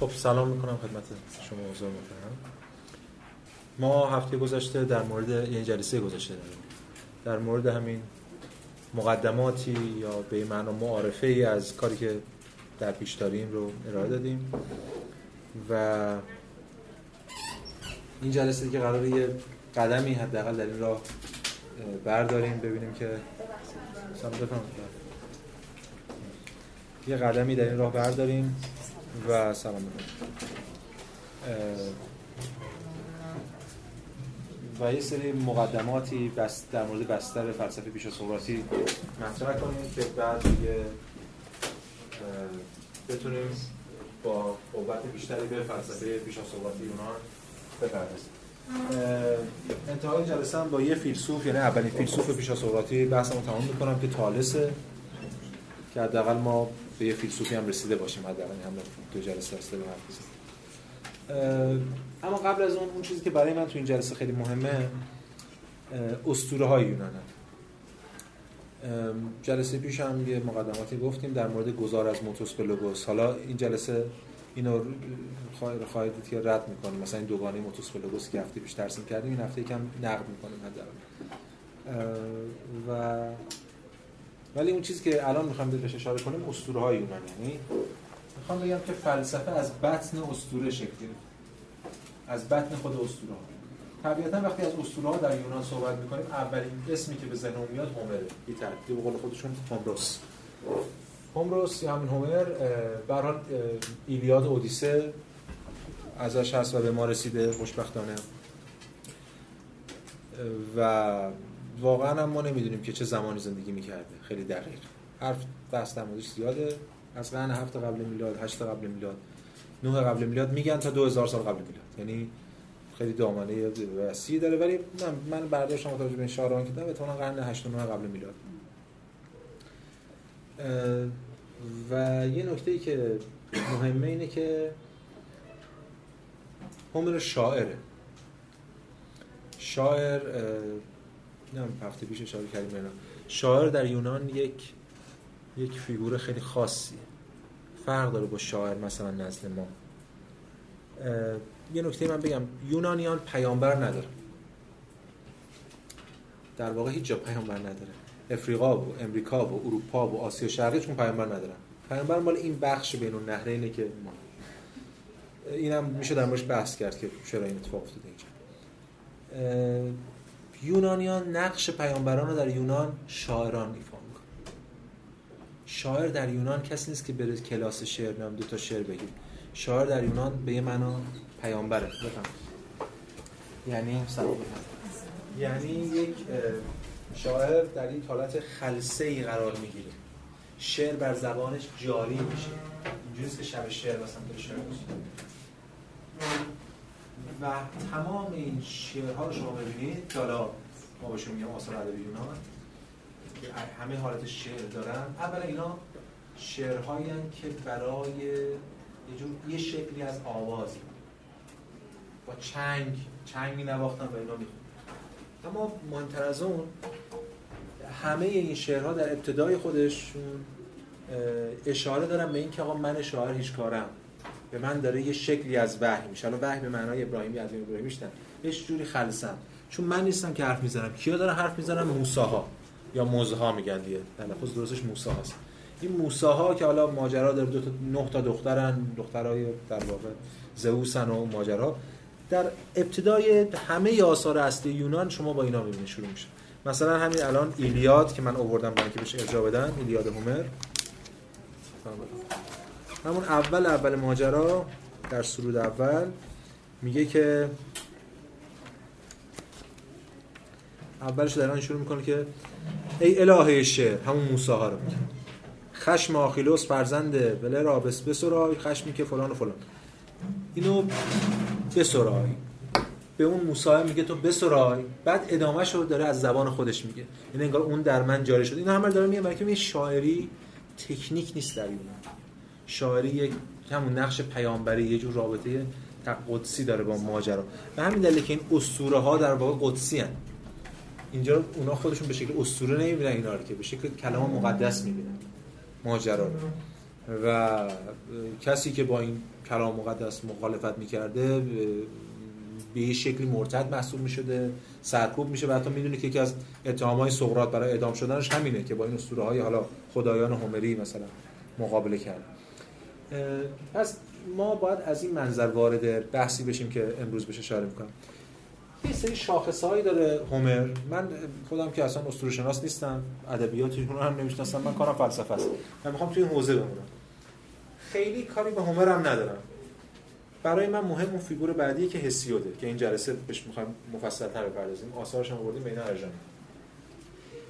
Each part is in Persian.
خب سلام می‌کنم خدمت شما حضور محترم. ما هفته گذشته در مورد این جلسه گذشته در مورد همین مقدماتی یا به معنا معارفه ای از کاری که در پیش داریم رو ارائه دادیم. و این جلسه دیگه قرار یه قدمی حداقل در این راه برداریم ببینیم که یه قدمی در این راه برداریم. و سلام و یه سری مقدماتی بس در مورد بستر فلسفه پیش سقراطی مطرح کنیم که بعد دیگه بتونیم با قوت بیشتری به فلسفه پیش سقراطی یونان بپردازیم. انتهای جلسه هم با یه فیلسوف یعنی اولین فیلسوف پیش سقراطی بحثمو تمام می‌کنم که تالسه که حداقل ما به یه فیلسوفی هم رسیده باشیم حداقل هم دو جلسه به حرف اما قبل از اون اون چیزی که برای من تو این جلسه خیلی مهمه اسطوره های یونان جلسه پیش هم یه مقدماتی گفتیم در مورد گذار از موتوس به لوگوس. حالا این جلسه اینو خواهید دید که رد می‌کنیم. مثلا این دوگانه موتوس به لوگوس که هفته پیش ترسیم کردیم این هفته یکم نقد می‌کنیم حداقل. و ولی اون چیزی که الان می‌خوام بهش اشاره کنیم اسطوره های یونانی یعنی می‌خوام بگم که فلسفه از بطن اسطوره شکل گرفت. از بطن خود اسطوره. ها طبیعتا وقتی از اسطوره ها در یونان صحبت می‌کنیم اولین اسمی که به ذهن میاد هومره. بی ترتیب به قول خودشون هومروس. هومروس یا همین هومر به حال ایلیاد اودیسه ازش هست و به ما رسیده خوشبختانه. و واقعا هم ما نمی‌دونیم که چه زمانی زندگی می‌کرده. خیلی دقیق. حرف بحث در زیاده. از قرن هفت قبل میلاد هشت قبل میلاد نه قبل میلاد میگن تا 2000 سال قبل میلاد. یعنی خیلی دامنه وسیعی داره. ولی من من برداشتم متوجه به این شاهران که به قرن 8 9 قبل میلاد. و یه نکته ای که مهمه اینه که هومر شاعره. شاعر نه هفته پیش اشاره کردیم اینا شاعر در یونان یک یک فیگور خیلی خاصیه فرق داره با شاعر مثلا نزد ما. یه نکته من بگم. یونانیان پیامبر نداره در واقع هیچ جا پیامبر نداره. افریقا و امریکا و اروپا و آسیا شرقی چون پیامبر ندارن. پیامبر مال این بخش بین النهرینه که ما اینم میشه در موردش بحث کرد که چرا این اتفاق افتاده اینجا. یونانیان نقش پیامبران رو در یونان شاعران ایفا می‌کنه شاعر در یونان کسی نیست که بره کلاس شعر نام دو تا شعر بگیر شاعر در یونان به یه معنا پیامبره. بفهم یعنی یعنی یک شاعر در یک حالت خلسه ای قرار می‌گیره. شعر بر زبانش جاری میشه. اینجوریه که شب شعر مثلا شعر و تمام این شعرها رو شما ببینید. حالا ما بهشون میگم آثار ادبی یونان. که همه حالت شعر دارن. اولا اینا شعرهایی که برای یه جور یه شکلی از آواز. با چنگ. چنگ می نواختن و اینا میخون اما مهمتر از اون همه این شعرها در ابتدای خودشون اشاره دارن به این که آقا من شاعر هیچ کارم به من داره یه شکلی از وحی میشه. حالا وحی به معنای ابراهیمی از ابراهیمی میشتن یه جوری خلصم. چون من نیستم که حرف می‌زنم. کیا دارن حرف می‌زنن؟ موساها. یا موزها میگن دیگه. تلفظ درستش موسی هست این موساها که حالا ماجرا داره دو تا نه تا دخترن. دخترای در واقع زئوسن و ماجرا. در ابتدای همه آثار اصلی یونان شما با اینا می‌بینید شروع میشه. مثلا همین الان ایلیاد که من آوردم برای که بهش ارجاع بدن ایلیاد هومر. همون اول اول ماجرا در سرود اول میگه که اولش در آن شروع می‌کنه که ای الهه شعر همون موسی ها رو میگه. خشم آخیلوس فرزند بله را بس بسرای خشمی که فلان و فلان. اینو بسرای. به اون موسی میگه تو بسرای. بعد ادامه رو داره از زبان خودش میگه. این انگار اون در من جاری شد این همه داره میگه برای شاعری تکنیک نیست در یونان شاعری یک همون نقش پیامبری یه جور رابطه قدسی داره با ماجرا. به همین دلیل که این اسطوره ها در واقع قدسی هن. اینجا اونا خودشون به شکل اسطوره نمی‌بینن اینا رو که به شکل کلام مقدس می‌بینن. ماجرا رو. و کسی که با این کلام مقدس مخالفت می‌کرده به یه شکلی مرتد محسوب می‌شده سرکوب میشه و حتی می‌دونه که یکی از اتهامهای سقراط برای اعدام شدنش همینه که با این اسطوره های حالا خدایان هومری مثلا مقابله کرد. پس ما باید از این منظر وارد بحثی بشیم که امروز بهش اشاره می‌کنم. یه سری شاخصهایی داره هومر. من خودم که اصلا اسطوره شناس نیستم ادبیاتی رو هم نمی‌شناسم من کارم فلسفه است. من می‌خوام توی این حوزه بمونم. خیلی کاری به هومر هم ندارم. برای من مهم اون فیگور بعدی که هسیوده که این جلسه بهش می‌خوایم مفصل تر بپردازیم. آثارش هم آوردیم به اینا ارجاع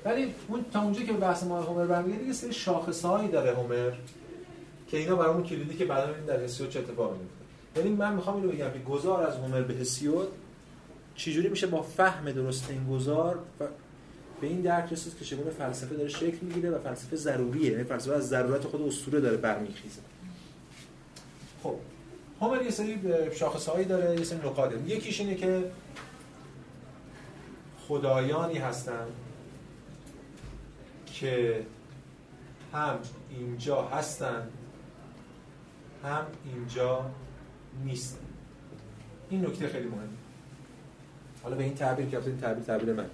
ولی اون تا اونجا که بحث ما هومر برمیگرده یه سری شاخصهایی داره هومر. که اینا برامون کلیدی که بعدا ببینیم در هسیود چه اتفاقی میفته یعنی من می‌خوام اینو بگم که گذار از هومر به هسیود چجوری میشه با فهم درست این گذار به این درک رسید که چگونه فلسفه داره شکل می‌گیره و فلسفه ضروریه. یعنی فلسفه از ضرورت خود اسطوره داره برمیخیزه. خب. هومر یه سری شاخصهایی داره یه سری نکات یکیش اینه که خدایانی هستن که هم اینجا هستن هم اینجا نیستن این نکته خیلی مهمه. حالا به این تعبیر که این تعبیر تعبیر من.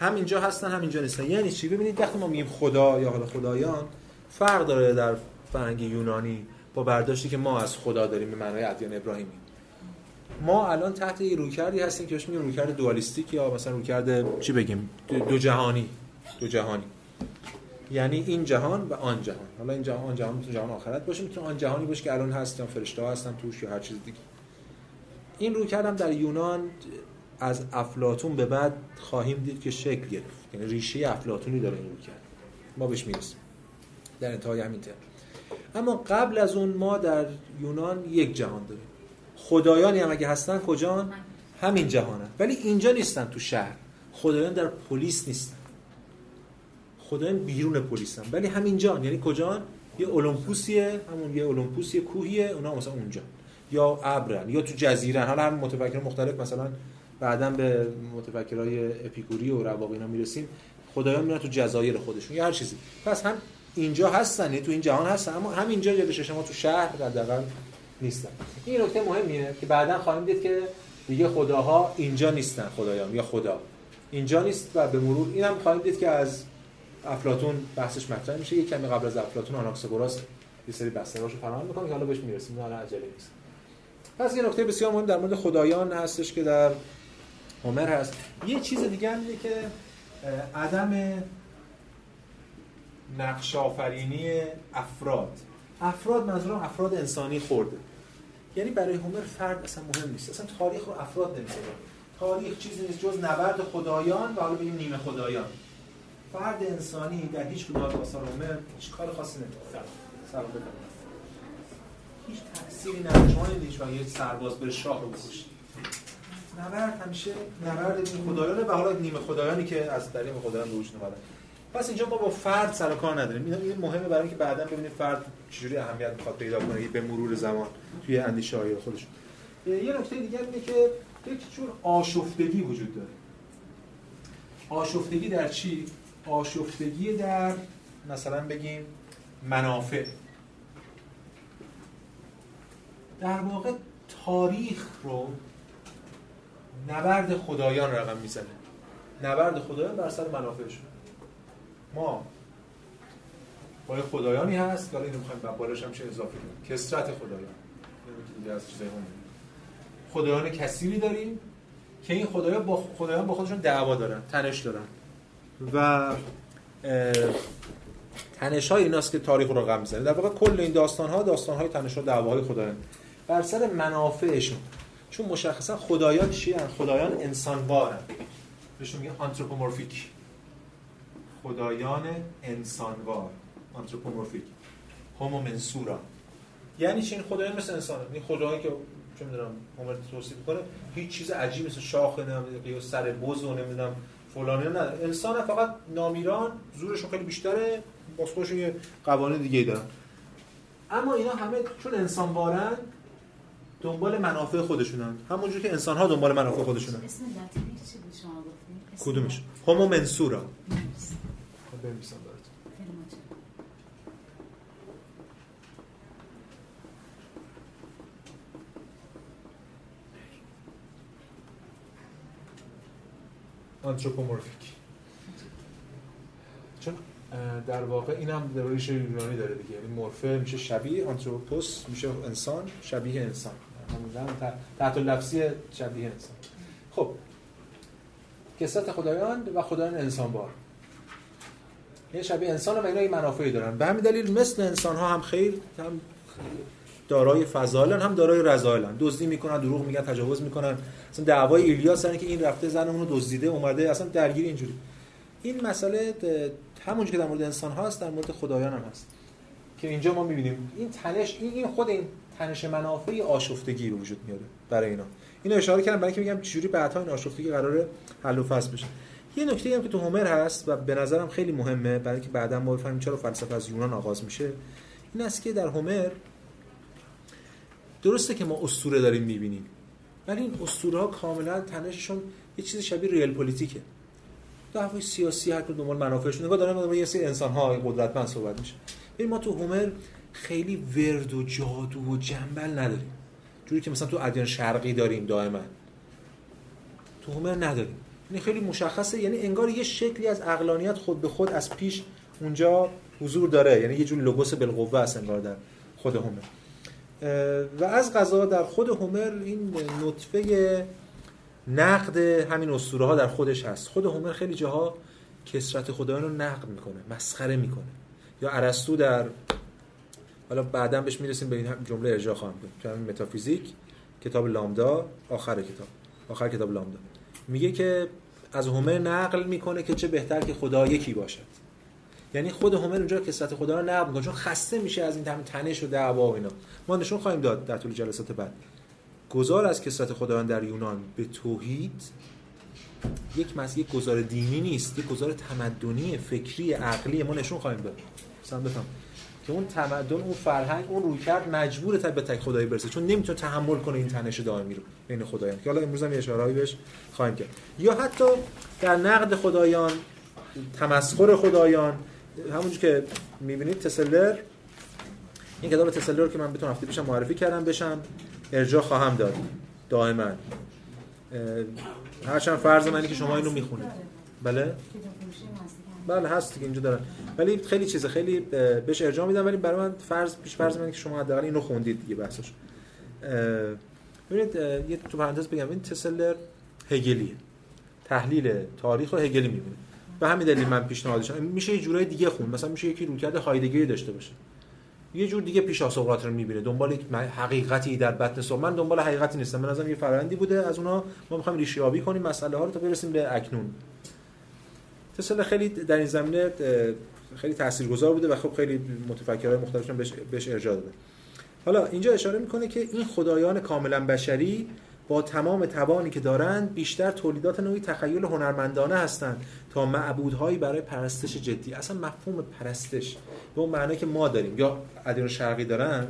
هم اینجا هستن هم اینجا نیستن. یعنی چی؟ ببینید وقتی ما میگیم خدا یا حالا خدایان فرق داره در فرهنگ یونانی با برداشتی که ما از خدا داریم به معنای ادیان ابراهیمی. ما الان تحت یه رویکردی هستیم که بهش میگیم رویکرد دوالیستیک یا مثلا رویکرد چی بگیم؟ دو جهانی. دو جهانی. یعنی این جهان و آن جهان. حالا این جهان آن جهان می‌تونه جهان آخرت باشه می‌تونه آن جهانی باشه که الان هست یا فرشته ها هستن توش یا هر چیز دیگه. این رو کردم در یونان از افلاتون به بعد خواهیم دید که شکل گرفت. یعنی ریشه افلاتونی داره این رو کرد. ما بهش می‌رسیم. در انتهای همین ترم. اما قبل از اون ما در یونان یک جهان داریم. خدایانی هم اگه هستن کجا همین جهانن. ولی اینجا نیستن تو شهر. خدایان در پلیس نیستن. خدایان بیرون پلیسن ولی همینجا یعنی کجا یه المپوسیه همون یه المپوسی کوهیه اونا مثلا اونجا. یا ابرن یا تو جزیره حالا هم متفکر مختلف مثلا بعدا به متفکرای اپیکوری و رواق اینا می‌رسیم. خدایان میرن تو جزایر خودشون یا هر چیزی. پس هم اینجا هستن یعنی تو این جهان هستن اما همینجا جلوی شما تو شهر حداقل نیستن. این نکته مهمیه که بعدا خواهیم دید که دیگه خداها اینجا نیستن خدایان یا خدا. اینجا نیست و به مرور اینم خواهیم دید که از افلاطون بحثش مطرح میشه. یک کمی قبل از افلاطون آناکساگوراس یه سری بستراشو فراهم می‌کنه که حالا بهش می‌رسیم نه عجله نیست. پس یه نکته بسیار مهم در مورد خدایان هستش که در هومر هست. یه چیز دیگه هم اینه که عدم نقش آفرینی افراد. افراد منظورم افراد انسانی خورده. یعنی برای هومر فرد اصلا مهم نیست. اصلا تاریخ رو افراد نمیشه تاریخ چیزی نیست جز نبرد خدایان و حالا بگیم نیمه خدایان. فرد انسانی در هیچ کدوم از آثار هومر هیچ کار خاصی نمی‌کنه. سلام. هیچ تأثیری نداره. شما نمی‌دید یه سرباز بره شاه رو بکشه. نبرد همیشه نبرد خدایانه و حالا نیمه خدایانی که از طریق خدایان به وجود اومدن. پس اینجا ما با فرد سر کار نداریم. این مهمه برای اینکه بعدا ببینیم فرد چجوری اهمیت می‌خواد پیدا کنه به مرور زمان توی اندیشه های خودش. یه نکته دیگه اینه که یک جور آشفتگی وجود داره. آشفتگی در چی؟ آشفتگی در مثلا بگیم منافع. در واقع تاریخ رو نبرد خدایان رقم می‌زنه. نبرد خدایان بر سر منافعشون. ما با خدایانی هست که اینو می‌خوایم بالش هم اضافه کنیم. کسرت خدایان. دیگه از چیزای خدایان کثیری داریم که این خدایا با خدایان با خودشون دعوا دارن تنش دارن. و تنش های ایناست که تاریخ رو رقم می‌زنه. در واقع کل این داستان ها داستان های تنش ها دعواهای خدایان بر سر منافعشون چون مشخصا خدایان چی هن؟ خدایان انسانوارن. بهشون میگه آنتروپومورفیک خدایان انسانوار. آنتروپومورفیک هومو منسورا یعنی چی؟ این خدایان مثل انسان این خدایی که چه می‌دونم هومر توصیف می‌کنه هیچ چیز عجیبی مثل شاخ نمی‌دونم یا سر بز و نمی‌دونم فلانی نداره انسان فقط نامیران زورشون خیلی بیشتره باز خودشون یه قوانین دیگه دارن. اما اینا همه چون انسان بارن دنبال منافع خودشونن. همونجور که انسان ها دنبال منافع خودشونن. اسم لاتینی چی بود؟ شما گفتین؟ کدومش؟ هومو منسورا خب، بنویسم براتون آنتروپومورفیک چون در واقع این هم در یونانی داره دیگه. یعنی مورفه میشه شبیه آنتروپوس میشه انسان شبیه انسان. تحت لفظی شبیه انسان. خب. کسرت خدایان و خدایان انسان بار یه شبیه انسان و اینا این منافعی دارن. به همین دلیل مثل انسان ها هم خیر هم دارای فضائلن هم دارای رضایلن دزدی می‌کنن دروغ میگن تجاوز می‌کنن. مثلا دعوای ایلیاس که این رفته زن اون رو دزدیده اومده اصلا درگیر اینجوری. این مسئله همونجوری که در مورد انسان هاست در مورد خدایان هم هست. که اینجا ما می‌بینیم این تنش این خود این تنش منافع آشفتگی رو وجود میاره برای اینا. اینو اشاره کردم برای اینکه میگم چجوری بعدها این آشفتگی قراره حل و فصل بشه. یه نکته هم که تو هومر هست و به نظرم خیلی مهمه برای اینکه بعدا ما بفهمیم چرا فلسفه از یونان آغاز میشه این است که در هومر درسته که ما اسطوره داریم می‌بینیم ولی این اسطوره ها کاملا تنششون یه چیز شبیه ریل پلیتیکه دعوای سیاسی هر کدوم دنبال منافعشون نگاه دارن یه سری انسان ها قدرتمند صحبت میشه. ببین ما تو هومر خیلی ورد و جادو و جنبل نداریم. جوری که مثلا تو ادیان شرقی داریم دائما. تو هومر نداریم. یعنی خیلی مشخصه یعنی انگار یه شکلی از اقلانیت خود به خود از پیش اونجا حضور داره. یعنی یه جور لوگوس بالقوه است انگار در خود هومر. و از غذا در خود هومر این نطفه نقد همین اسطوره ها در خودش هست. خود هومر خیلی جاها کسرت خدایان رو نقد می‌کنه مسخره می‌کنه. یا ارسطو در حالا بعدا بهش می‌رسیم به این جمله ارجاع خواهم کنیم متافیزیک کتاب لامدا آخر کتاب آخر کتاب لامدا. میگه که از هومر نقل می‌کنه که چه بهتر که خدا یکی باشد. یعنی خود هومر اونجا کسرت خدا رو نقل می‌کنه چون خسته میشه از این تنش و دعوا و اینا. ما نشون خواهیم داد در طول جلسات بعد. گذار از کسرت خدایان در یونان به توحید یک مس یک گذار دینی نیست یک گذار تمدنی فکری عقلی. ما نشون خواهیم داد. مثلا بفهم. که اون تمدن اون فرهنگ اون روی کرد مجبور تا به تک خدایی برسه چون نمی‌تونه تحمل کنه این تنش دائمی رو بین خدایان. که حالا امروز هم اشارهایی بهش خواهیم کرد. یا حتی در نقد خدایان تمسخر خدایان همونجور که می‌بینید تسلر این کتاب تسلر که من بتونم هفته پیشم معرفی کردم بشم ارجاع خواهم داد دائما. هرچند فرض منی که شما اینو می‌خونید. بله؟ بله هست دیگه اینجا دارن. ولی خیلی چیزه خیلی بهش ارجاع میدم ولی برای من فرض پیش فرض منی که شما حداقل اینو خوندید دیگه بحثش. ببینید یه تو پرانتز بگم. این تسلر هگلیه. تحلیل تاریخ رو هگلی می‌بینه. به همین دلیل من پیشنهادش میشه یه جورای دیگه خون مثلا میشه یکی روکرد هایدگری داشته باشه. یه جور دیگه پیش سقراط رو می‌بینه. دنبال یک حقیقتی در بطن سو من دنبال حقیقتی نیستم. من ازم یه فرآیندی بوده. از اونها ما می‌خوایم ریشه یابی کنیم. مسئله ها رو تا برسیم به اکنون. تسلا خیلی در این زمینه خیلی تاثیرگذار بوده و خب خیلی متفکرای مختلف بهش بهش ارجاع داده. حالا اینجا اشاره می‌کنه که این خدایان کاملا بشری با تمام توانی که دارند بیشتر تولیدات نوعی تخیل هنرمندانه هستند تا معبودهایی برای پرستش جدی. اصلا مفهوم پرستش به اون معنی که ما داریم. یا ادیان شرقی دارن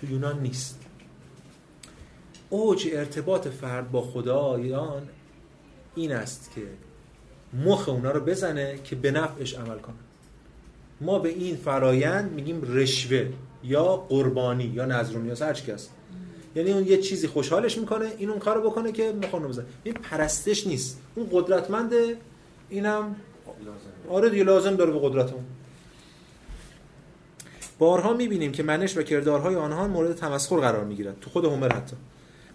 تو یونان نیست. اوج ارتباط فرد با خدایان این است که مخ اونا رو بزنه که به نفعش عمل کنه. ما به این فرایند میگیم رشوه یا قربانی یا نظرونی یا هر کس یعنی اون یه چیزی خوشحالش می‌کنه این اون کارو بکنه که می‌خواد بزنه. این پرستش نیست. اون قدرتمنده اینم آره دیگه لازم داره به قدرت اون بارها می‌بینیم که منش و کردارهای آنها مورد تمسخر قرار می‌گیرد. تو خود هومر حتی.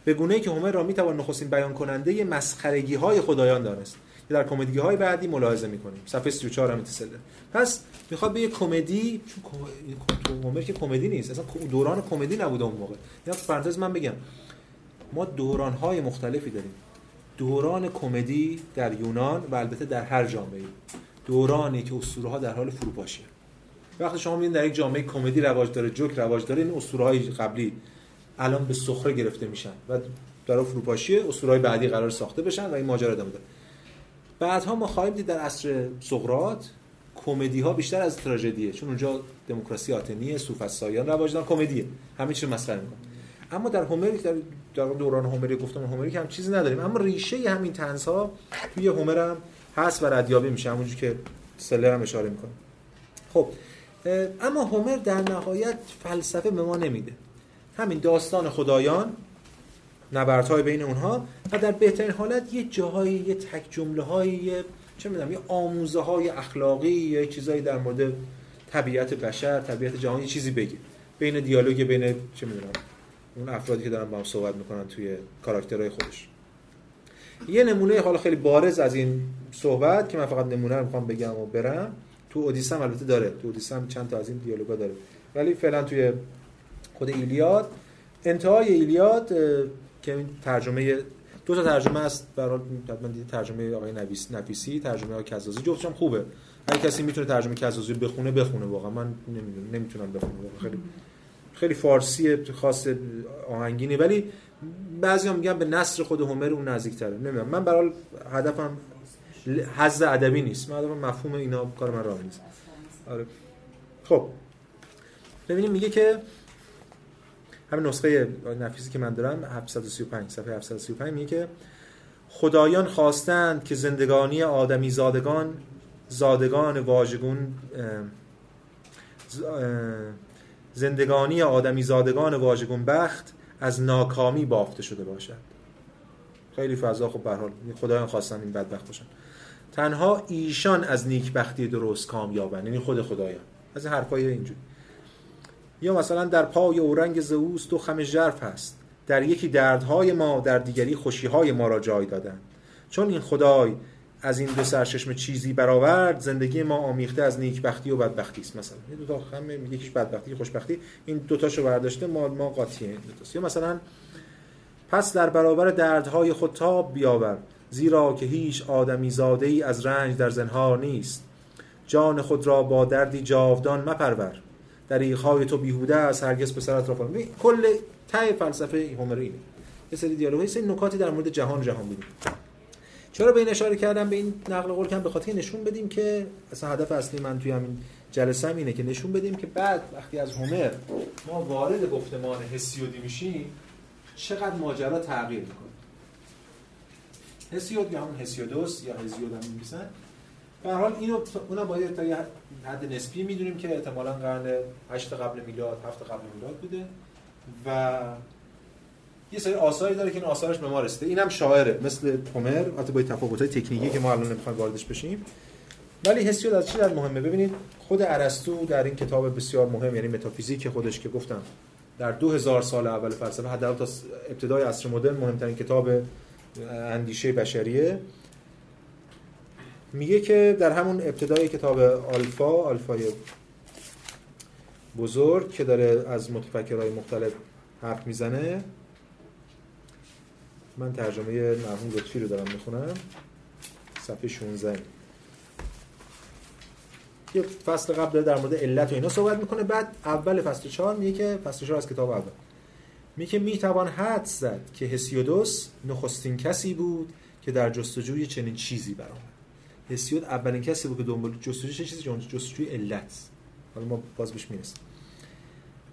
به گونه که هومر را می‌توان نخستین بیان کننده مسخرگی های خدایان دانست. که در کمدی های بعدی ملاحظه می‌کنیم. صفحه 34 هم تسله پس می‌خواد به یه کمدی چون هومر که کمدی نیست. اصلا دوران کمدی نبوده اون موقع. یا پرانتز من بگم. ما دوران های مختلفی داریم. دوران کمدی در یونان و البته در هر جامعه. دورانی که اسطوره ها در حال فروپاشیه. وقتی شما می‌بینید در یک جامعه کمدی رواج داره جوک رواج داره این اسطوره های قبلی الان به سخره گرفته میشن و در فروپاشی اسطوره های بعدی قرار ساخته بشن و این ماجرا ادامه داره. بعدها ما خواهیم دید در عصر سقراط کمدی ها بیشتر از تراژدیه چون اونجا دموکراسی آتنیه سوفسطائیان رواج دارن کمدیه. همه چی مسخره می‌کنن اما در هومر در, دوران هومری گفتم هومری هم چیزی نداریم. اما ریشه همین طنز ها توی هومر هم هست و ردیابی میشه. همونجوری که سلر هم اشاره می‌کنه. خب اما هومر در نهایت فلسفه به ما نمیده. همین داستان خدایان نبردهای بین اونها و در بهترین حالت یه جاهایی یه تک جمله های چه می‌دونم یه آموزه های اخلاقی یا چیزایی در مورد طبیعت بشر طبیعت جهان یه چیزی بگه بین دیالوگ بین چه می‌دونم اون افرادی که دارن با هم صحبت می‌کنن توی کاراکترهای خودش. یه نمونه حالا خیلی بارز از این صحبت که من فقط نمونه رو می‌خوام بگم و برم تو اودیسه البته داره. تو اودیسه چند تا از این دیالوگا داره. ولی فعلا توی خود ایلیاد انتهای ایلیاد که ترجمه دو تا ترجمه است. برای من دیدم ترجمه آقای نویس نفیسی ترجمه آقای کزازی جفتشم خوبه. هر کسی می‌تونه ترجمه کزازی بخونه بخونه واقعا. من نمی‌دونم نمی‌تونم بخونم خیلی خیلی فارسی خاص آهنگینی ولی بعضی میگن به نصر خود هومر اون نزدیکتره. نمی‌دونم. من برای هدفم حظ ادبی نیست. من هدفم مفهوم اینا کار من راه نیست. آره. خب. ببینیم میگه که همین نسخه نفیسی که من دارم 735 صفحه 735 میگه که خدایان خواستند که زندگانی آدمی زادگان زادگان واژگون زندگانی آدمی زادگان واژگون بخت از ناکامی بافته شده باشد. خیلی فضا خب به حال. خدایان خواستن این بدبخت باشن. تنها ایشان از نیکبختی درست کامیابن یعنی خود خدایان. از حرفای اینجوری. یا مثلا در پای اورنگ زئوس دو خم ژرف هست. در یکی دردهای ما در دیگری خوشیهای ما را جای دادن چون این خدای از این دو سرچشمه چیزی برآورد زندگی ما آمیخته از نیکبختی و بدبختی است. مثلا این دو تا خم یکیش بدبختی خوشبختی. این دو تاشو برداشته ما ما قاطی این دو یا مثلا پس در برابر دردهای خود تاب بیاور زیرا که هیچ آدمی زاده ای از رنج در زنهار نیست. جان خود را با دردی جاودان مپرور. دریغ‌های تو بیهوده است هرگز پسرت را فراموش کل ته فلسفه هومر اینه یه سری دیالوگی سری نکاتی در مورد جهان جهان بینی چرا به این اشاره کردم؟ به این نقل قول کردم به نشون بدیم که اصلا هدف اصلی من توی همین جلسه هم اینه که نشون بدیم که بعد وقتی از هومر ما وارد گفتمان هسیودی میشیم چقدر ماجرا تغییر می‌کنه. هسیود یا همون هسیودوس یا هزیود هم به حال اینو اونم باید تا یه حد نسبی می‌دونیم که احتمالاً قرن 8 قبل میلاد 7 قبل میلاد بوده و یه سری آثاری داره که این آثارش به ما رسیده. اینم شاعره مثل هومر البته با تفاوت‌های تکنیکی که ما الان نمی‌خوایم واردش بشیم. ولی هسیود از چی در مهمه؟ ببینید خود ارسطو در این کتاب بسیار مهم یعنی متافیزیک خودش که گفتم در 2000 سال اول فلسفه حداقل تا ابتدای عصر مدرن مهمترین کتاب اندیشه بشریه. میگه که در همون ابتدای کتاب آلفا آلفای بزرگ که داره از متفکرهای مختلف حرف می‌زنه من ترجمه مرحوم لطفی رو دارم می‌خونم. صفحه 16 یه فصل قبل داره در مورد علت و اینا صحبت می‌کنه. بعد اول فصل 4 میگه که فصل 4 از کتاب اول. میگه می‌توان حد زد که هسیودوس نخستین کسی بود که در جستجوی چنین چیزی برآمد. هسیود اولین کسی بود که دنبال جستجوی چیزی؟ جستجوی علت. حالا ما باز بهش می‌رسیم.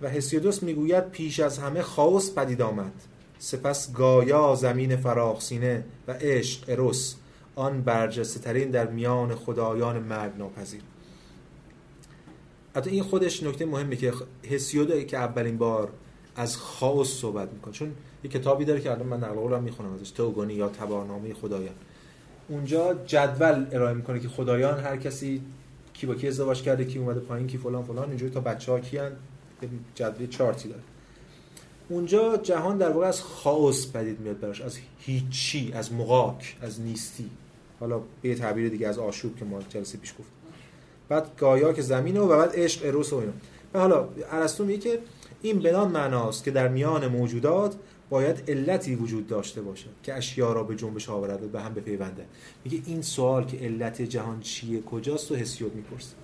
و هسیودوس می‌گوید پیش از همه خاص پدید آمد. سپس گایا زمین فراخسینه و عشق اروس. آن برجسته ترین در میان خدایان مرگ ناپذیر. حتی این خودش نکته مهمه که هسیود که اولین بار از خاص صحبت می‌کنه. چون یه کتابی داره که الان من نقل قولم می‌خونم ازش. توگونی یا تبارنامه خدایان. اونجا جدول ارائه می‌کنه که خدایان هر کسی کی با کی ازدواج کرده کی اومده پایین کی فلان فلان اینجوری تا بچه ها کیان جدول چارتی داره. اونجا جهان در واقع از خاص پدید میاد براش از هیچی از مقاک از نیستی. حالا به تعبیر دیگه از آشوب که ما جلسه پیش گفت بعد گایا که زمینه و بعد عشق اروس و اینا. و حالا ارسطو میگه که این بدان معناست که در میان موجودات باید علتی وجود داشته باشه که اشیا را به جنبش آورد و به هم بپیونده. میگه این سوال که علت جهان چیه کجاست و هسیود می‌پرسه.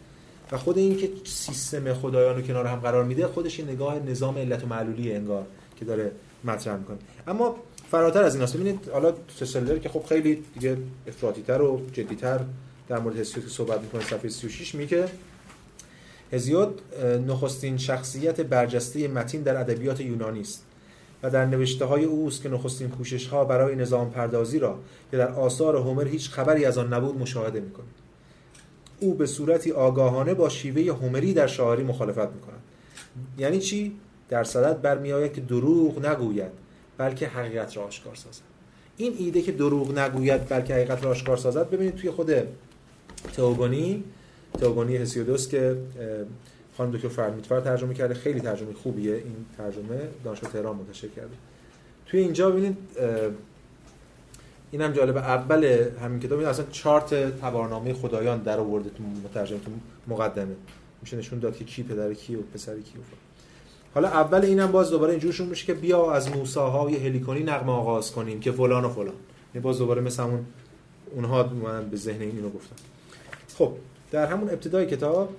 و خود این که سیستم خدایان رو کنار هم قرار میده خودش این نگاه نظام علت و معلولی انگار که داره مطرح می‌کنه. اما فراتر از این هست ببینید حالا تسلر که خب خیلی دیگه افراطی‌تر و جدیتر در مورد هسیود صحبت می‌کنه صفحه 36 میگه هزیود نخستین شخصیت برجسته متین در ادبیات یونانی است. و در نوشته های اوست که نخستین کوشش ها برای نظام پردازی را که در آثار هومر هیچ خبری از آن نبود مشاهده می‌کنه او به صورتی آگاهانه با شیوه هومری در شاعری مخالفت می‌کند. یعنی چی؟ در صدد برمیآید که دروغ نگوید بلکه حقیقت را آشکار سازد. این ایده که دروغ نگوید بلکه حقیقت را آشکار سازد ببینید توی خود تئوگونی تئوگونی هسیودوس که خانم دکتر فرمیتفر ترجمه کرده؟ خیلی ترجمه خوبیه. این ترجمه دانشگاه تهران منتشر کرده. توی اینجا ببینید اه، این هم جالبه. اول همین کتاب این اصلا چارت تبارنامه خدایان در آورده تو مترجم تو مقدمه. میشه نشون داد که کی پدر کی و پسر کی و. حالا اول اینم باز دوباره اینجور شروع میشه که بیا از موساهای هلیکونی نغمه آغاز کنیم که فلان و فلان. این باز دوباره مثل اونها من به ذهن این اینو گفتم خب در همون ابتدای کتاب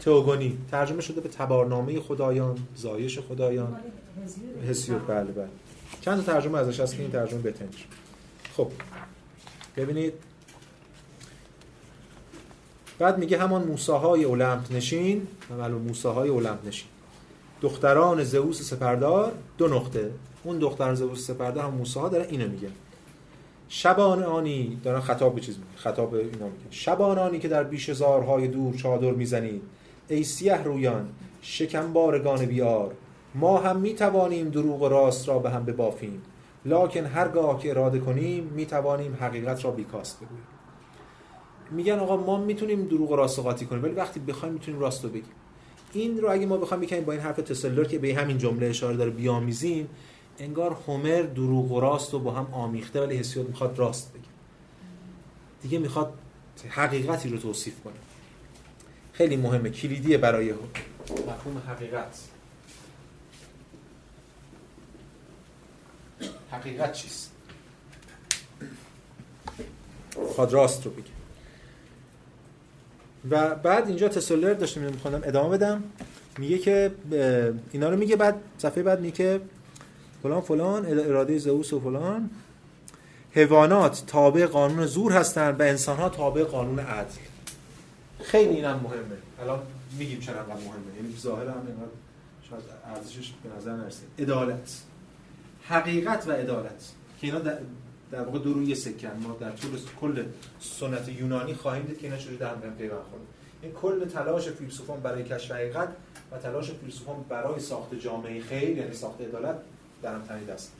تئوگونی ترجمه شده به تبارنامه خدایان زایش خدایان. هسیود بله بله. چند ترجمه ازش هست که این ترجمه میشه. خب ببینید. بعد میگه همان موساهای اولمپ نشین. معلوم موساهای اولمپ نشین. دختران زئوس سپردار دو نقطه. اون دختران زئوس سپردار هم موساها دارن اینو میگن. شبان آنی دارن خطاب به چیز میگه خطاب اینا میگه شبان آنی که در بیش زارهای دور چادر می‌زنید. ای سیه رویان شکمبارگان بیار. ما هم می توانیم دروغ و راست را به هم ببافیم. لکن هرگاه که اراده کنیم می توانیم حقیقت را بیکاست بگوییم. میگن آقا ما می‌تونیم دروغ و راست قاطی کنیم ولی وقتی بخوایم می‌تونیم راست رو بگیم. این رو اگه ما بخوایم بکنیم با این حرف تسلر که به همین جمله اشاره داره بیامیزیم انگار هومر دروغ و راست رو با هم آمیخته ولی هسیود می‌خواد راست بگه. دیگه می‌خواد حقیقتی رو توصیف کنه. خیلی مهمه کلیدیه برای مفهوم حقیقت. حقیقت چیست؟ خواهد راست رو بگه. و بعد اینجا تسلر داشتم میخوندم ادامه بدم. میگه که اینا رو میگه بعد صفحه بعد میگه که فلان فلان اراده زئوس و فلان. حیوانات تابع قانون زور هستند و انسانها تابع قانون عدل. خیلی اینم مهمه. الان میگیم چرا انقدر مهمه. یعنی ظاهر هم اینقدر شاید ارزشش به نظر نرسه. عدالت. حقیقت و عدالت. که اینا در, در واقع دو روی سکن ما در طول کل سنت یونانی خواهیم دید که اینا چجوری در هم پیوند خورده. این کل تلاش فیلسوفان برای کشف حقیقت و تلاش فیلسوفان برای ساخت جامعه خیر یعنی ساخت عدالت در هم تنید است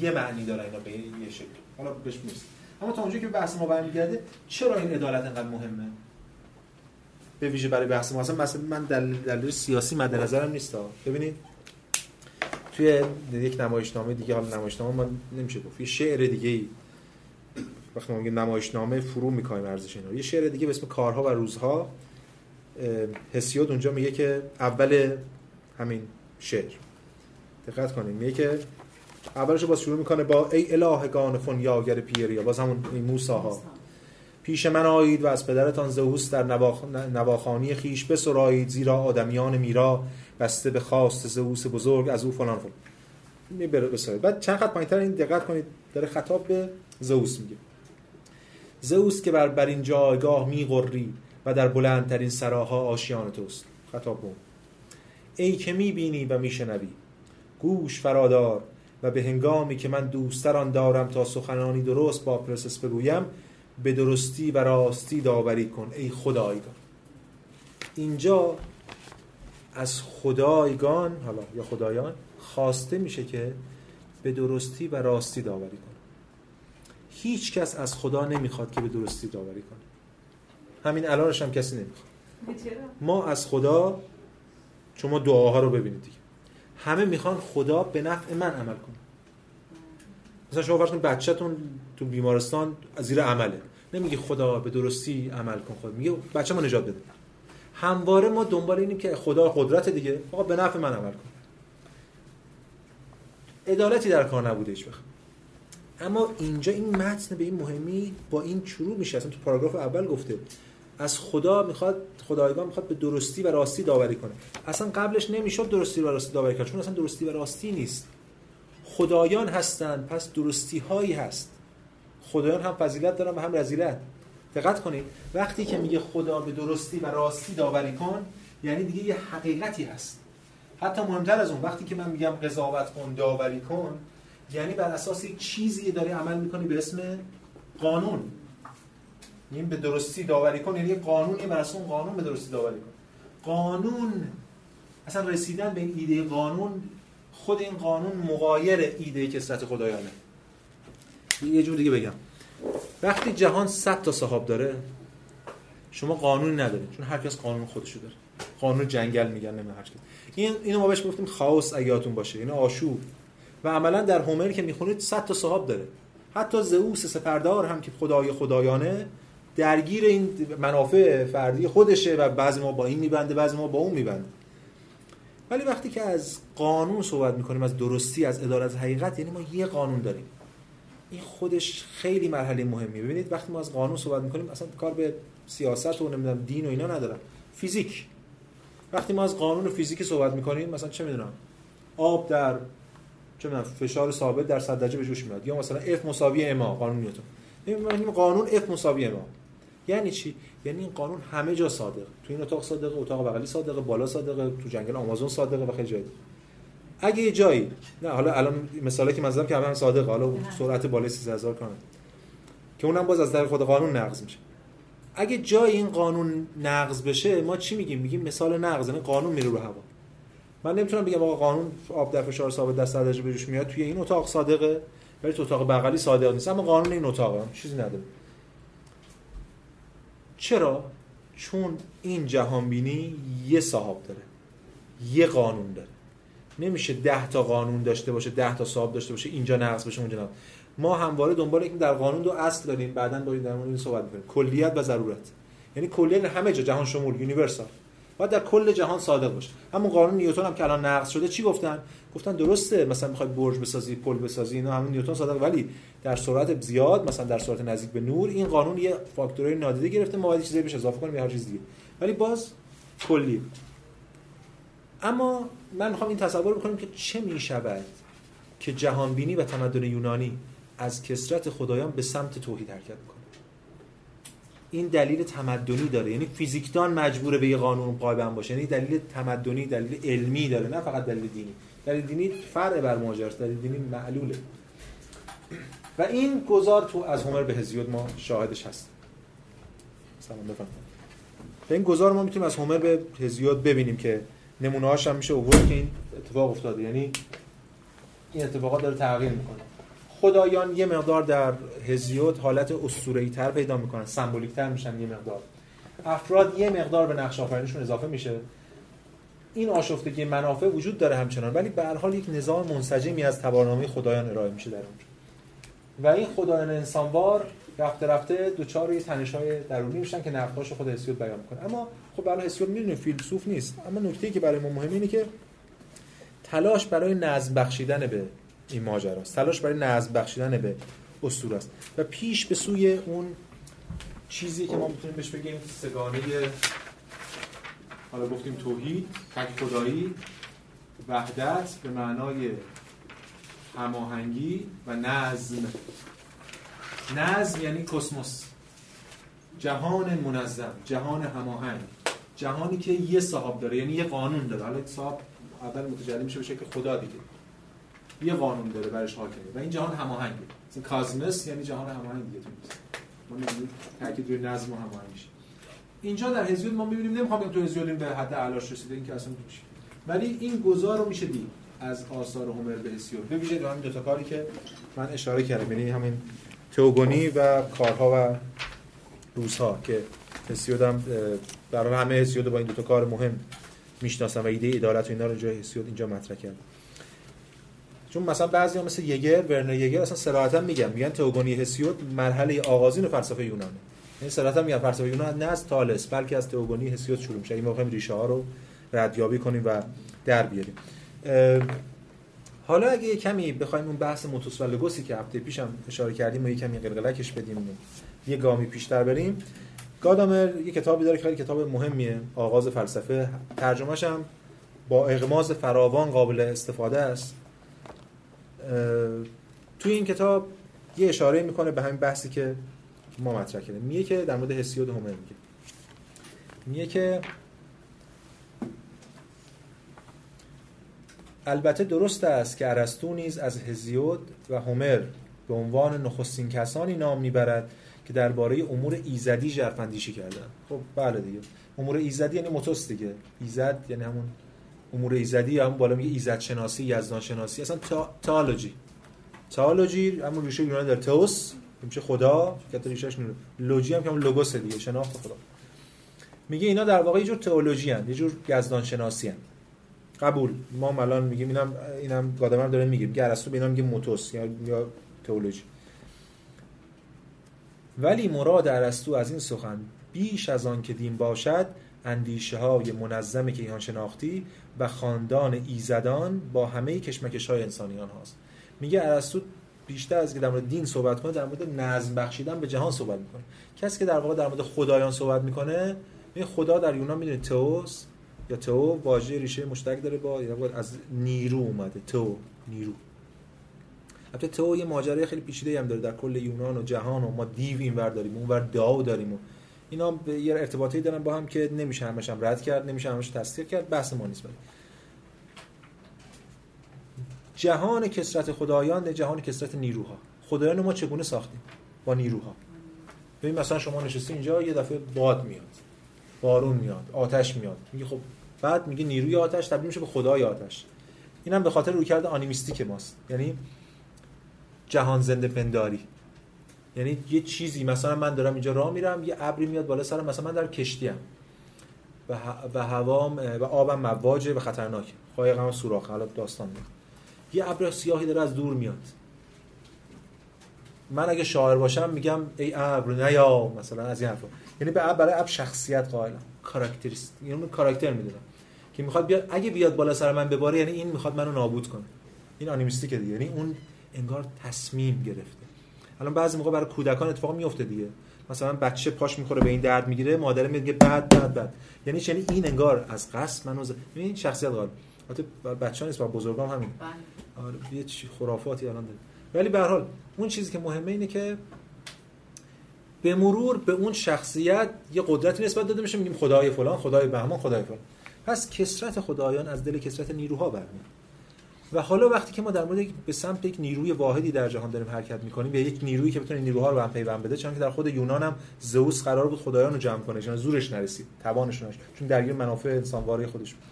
یه معنی داره اینا به یه شکل. حالا بهش می‌رسیم. اما تا اونجایی که بحث ما برمیگرده چرا این عدالت انقدر مهمه؟ به ویژه برای بحث ما. اصلا مثلا من دلیل دلیل سیاسی مد نظرم نیست. ببینید توی یک نمایشنامه دیگه حالا نمایشنامه ما نمیشه گفت. یه شعر دیگه ای وقتی ما میگیم نمایشنامه فرو می‌کنیم ارزش اینا یه شعر دیگه به اسم کارها و روزها. اه، هسیود اونجا میگه که اول همین شعر. دقت کنیم. میگه که اولش باز شروع می‌کنه با ای الهگان فنیاگر پیریا باز همون این موساها. پیش من آیید و از پدرتان زئوس در نواخ... نواخانی خیش بسرایید زیرا آدمیان میرا بسته به خواست زئوس بزرگ از او فلان فلان. می بره بسرایید. بعد چند خط پایینتر این دقت کنید. داره خطاب به زئوس میگه. زئوس که بر بر این جایگاه میغری و در بلندترین سراها آشیان توست. خطاب به اون. ای که می‌بینی و میشنوی. گوش فرادار و به هنگامی که من دوستران دارم تا سخنانی درست با پرسس بگویم به درستی و راستی داوری کن ای خدایگان. اینجا از خدایگان حالا یا خدایان خواسته میشه که به درستی و راستی داوری کنه هیچ کس از خدا نمی‌خواد که به درستی داوری کنه همین الانش هم کسی نمی‌خواد؟ ما از خدا شما دعاها رو ببینید دیگه. همه می‌خوان خدا به نفع من عمل کنه مثلا شما فرض کنید بچه‌تون تو بیمارستان زیر عمله. نمیگه خدا به درستی عمل کن خود میگه بچه ما نجات بده. همواره ما دنبال اینیم که خدا قدرت دیگه. آقا به نفع من عمل کن. عدالتی در کار نبوده هیچ وقت. اما اینجا این متن به این مهمی با این شروع میشه. اصلا تو پاراگراف اول گفته از خدا می‌خواد خدایگان می‌خواد به درستی و راستی داوری کنه. اصلا قبلش نمی‌شد درستی و راستی داوری کنه چون اصلا درستی و راستی نیست. خدایان هستند پس درستی هایی هست. خدایان هم فضیلت دارن و هم رذیلت. دقت کنید وقتی که میگه خدا به درستی و راستی داوری کن یعنی دیگه یه حقیقتی هست. حتی مهمتر از اون وقتی که من میگم قضاوت کن داوری کن یعنی بر اساس چیزی داری عمل می‌کنی به اسم قانون. این به درستی داوری کن یعنی یه قانونی بر قانون به درستی داوری کن. قانون اصلا رسیدن به این ایده قانون خود این قانون مغایر ایده کسرت خدایانه. یه جور دیگه بگم. وقتی جهان 100 تا صاحب داره شما قانونی ندارید چون هر کس قانون خودشو داره. قانون جنگل میگن نمی‌دونم هر کس. این اینو ما بهش گفتیم خاص اگه باشه این آشوب. و عملا در هومر که می‌خونید 100 تا صاحب داره. حتی زئوس سپردار هم که خدای خدایانه درگیر این منافع فردی خودشه و بعضی ما با این میبنده بعضی ما با اون میبنده. ولی وقتی که از قانون صحبت می‌کنیم از درستی از ادارت حقیقت یعنی ما یه قانون داریم. این خودش خیلی مرحله مهمیه. ببینید وقتی ما از قانون صحبت می‌کنیم اصلا کار به سیاست و نمی‌دونم دین و اینا ندارم. فیزیک. وقتی ما از قانون فیزیکی صحبت می‌کنیم مثلا چه می‌دونم آب در چه می‌دونم فشار ثابت در 100 درجه به جوش میاد یا مثلا F مساوی ما قانون نیوتن قانون F مساوی ما یعنی چی؟ یعنی این قانون همه جا صادق. تو این اتاق صادقه اتاق بغلی صادقه بالا صادقه تو جنگل آمازون صادقه و خیلی جای اگه یه جایی نه حالا الان مثالی که من که همه هم صادقه حالا سرعت بالای 30000 کنه که اونم باز از در خود قانون نقض میشه. اگه جای این قانون نقض بشه ما چی میگیم؟ میگیم مثال نقض یعنی قانون میره رو هوا. من نمی‌تونم بگم آقا قانون آب در فشار ثابت در 100 درجه بهش میاد توی این اتاق صادقه ولی تو اتاق بغلی صادق نیست. اما قانون این اتاقه چیزی نداره. چرا؟ چون این جهانبینی یه صاحب داره یه قانون داره. نمیشه ده تا قانون داشته باشه ده تا صاحب داشته باشه اینجا نقض بشه اونجا نقض. ما همواره دنبال اینکه در قانون دو اصل داریم بعدا با در مورد این صحبت می‌کنیم. کلیت و ضرورت. یعنی کلیت همه جا جهان شمول یونیورسال. باید در کل جهان صادق باشه. همون قانون نیوتن هم که الان نقض شده چی گفتن؟ گفتن درسته مثلا می‌خوای برج بسازی پل بسازی اینا همون نیوتن صادق ولی در سرعت زیاد مثلا در سرعت نزدیک به نور این قانون یه فاکتورهای نادیده گرفته ما باید چیزی بهش اضافه کنیم یا هر چیز دیگه. ولی باز کلی. اما من می‌خوام این تصور بکنیم که چه می‌شود که جهانبینی و تمدن یونانی از کسرت خدایان به سمت توحید حرکت کنه این دلیل تمدنی داره. یعنی فیزیکدان مجبوره به یه قانون قائم باشه. یعنی دلیل تمدنی دلیل علمی داره. نه فقط دلیل دینی. دلیل دینی فرع بر ماجراست. دلیل دینی معلوله. و این گذار تو از هومر به هزیود ما شاهدش هست. سلام بفرمایید. این گذار ما می‌تونیم از هومر به هزیود ببینیم که نمونه هاش هم میشه اوورد که این اتفاق افتاده. یعنی این اتفاقات داره تغییر می‌کنه. خدایان یه مقدار در هزیود حالت اسطوره‌ای تر پیدا می‌کنن سمبولیک تر میشن یه مقدار. افراد یه مقدار به نقش آفرینشون اضافه میشه. این آشفتگی منافع وجود داره همچنان ولی به هر حال یک نظام منسجمی از تبارنامه خدایان ارائه میشه در اونجا. و این خدایان انسانوار رفته رفته دوچار یه های درونی میشن که نقداش خود هسیود بیان می‌کنه. اما خب برای هسیود می‌دونه فیلسوف نیست. اما نکته که برای ما مهمه اینه که تلاش برای نظم بخشیدن به این ماجراست تلاش برای نظم بخشیدن به اسطوره است. و پیش به سوی اون چیزی که ما می‌تونیم بهش بگیم سگانه حالا گفتیم توحید تک خدایی وحدت به معنای هماهنگی و نظم. نظم یعنی کسموس جهان منظم جهان هماهنگ. جهانی که یه صاحب داره یعنی یه قانون داره. حالا صاحب اول متجلی میشه به شکل خدا دیگه. یه قانون داره برش حاکمه و این جهان هماهنگه. مثلا کازمس یعنی جهان هماهنگ دیگه ما تاکید روی نظم و هماهنگی اینجا در هزیود ما می‌بینیم نمی‌خوام تو هزیود به حد علاش رسیده این که اصلا میشه ولی این گذار رو میشه دید. از آثار هومر به ویژه همین دو تا کاری که من اشاره کردم یعنی همین تئوگونی و کارها و روزها که هسیود هم برای همه هسیود با این دو تا کار مهم می‌شناسن و ایده عدالت و اینا رو جای هسیود اینجا مطرح کرد چون مثلا بعضی مثل یگر ورنر یگر اصلا صراحتا میگن میگن تئوگونی هسیود مرحله آغازین فلسفه یونانه. این صراحتا میگن فلسفه یونان نه از تالس بلکه از تئوگونی هسیود شروع میشه. این موقع ریشه ها رو ردیابی کنیم و در بیاریم. حالا اگه یه کمی بخوایم اون بحث موتوس و لگوسی که هفته پیشم اشاره کردیم و یه کمی قلقلکش بدیم یه گامی پیشتر بریم گادامر یه کتابی داره که خیلی کتاب مهمیه آغاز فلسفه. ترجمهش هم با اغماز فراوان قابل استفاده است. توی این کتاب یه اشاره می‌کنه به همین بحثی که ما مطرح کردیم. میگه که در مورد هسیود هومر میگه. میگه که البته درست است که ارسطو نیز از هزیود و هومر به عنوان نخستین کسانی نام می‌برد که درباره امور ایزدی ژرفاندیشی کردن خب بله دیگه. امور ایزدی یعنی متوس دیگه. ایزد یعنی همون امور ایزدی یا همون بالا میگه ایزد شناسی یزدان شناسی اصلا. تئولوژی. تئولوژی همون ریشه یونانی داره. تئوس میشه خدا؟ که ریشهش لوجی هم که همون لوگوس دیگه. شناخت خدا. میگه اینا در واقع یه جور تئولوژی یه جور یزدان شناسی هست قبول. ما الان میگیم اینم اینم گادامر داره میگه. میگه ارسطو به اینا میگه موتوس یا یا تئولوژی. ولی مراد ارسطو از این سخن بیش از آن که دین باشد اندیشه های منظم کیهان شناختی و خاندان ایزدان با همه کشمکش های انسانیان هاست. میگه ارسطو بیشتر از که در مورد دین صحبت کنه در مورد نظم بخشیدن به جهان صحبت می‌کنه. کسی که در واقع در مورد خدایان صحبت می‌کنه خدا در یونان می‌دونید تئوس یا تو واژه ریشه مشترک داره با از نیرو اومده. تو نیرو. البته تو یه ماجرای خیلی پیچیده هم داره در کل یونان و جهان و ما دیو اینور داریم اونور داو داریم و اینا یه ارتباطی دارن با هم که نمیشه همش هم رد کرد نمیشه همش تصدیق کرد بحث ما نیست جهان کسرت خدایان جهان کسرت نیروها. خدایان ما چگونه ساختیم؟ با نیروها. ببین مثلا شما نشستی اینجا یه دفعه باد میاد. بارون میاد آتش میاد. میگه خب بعد میگه نیروی آتش تبدیل میشه به خدای آتش. اینم به خاطر رویکرد آنیمیستیک ماست. یعنی جهان زنده پنداری. یعنی یه چیزی مثلا من دارم اینجا راه میرم یه ابری میاد بالا سرم مثلا من در کشتیم و, و هوام و آبم مواجه و خطرناکه. قایقم سوراخ حالا داستان میاد یه ابر سیاهی داره از دور میاد. من اگه شاعر باشم میگم ای ابر نیا مثلا از این حرفا. یعنی به برای ابر شخصیت قائلم کاراکتریست. یعنی کاراکتر می‌دونم. که می‌خواد بیاد اگه بیاد بالا سر من بباره یعنی این می‌خواد منو نابود کنه. این آنیمیستیک دیگه. یعنی اون انگار تصمیم گرفته. الان بعضی موقع برای کودکان اتفاق میفته دیگه. مثلا بچه پاش می‌خوره به این درد می‌گیره مادر میگه بعد بعد بعد. یعنی یعنی این انگار از قصد منو ز... این شخصیت قال البته بچه‌ها نیست با بزرگام همین. بله. آره یه چی خرافاتی الان داره ولی به هر حال اون چیزی که مهمه اینه که به مرور به اون شخصیت یه قدرتی نسبت داده میشه میگیم خدای فلان خدای بهمان خدای فلان. پس کسرت خدایان از دل کسرت نیروها برمیاد. و حالا وقتی که ما در مورد به سمت یک نیروی واحدی در جهان داریم حرکت می‌کنیم یا یک نیرویی که بتونه نیروها رو به هم پیوند بده چون که در خود یونان هم زئوس قرار بود خدایان رو جمع کنه چون زورش نرسید توانش نشد چون درگیر منافع انسانواری خودش بود.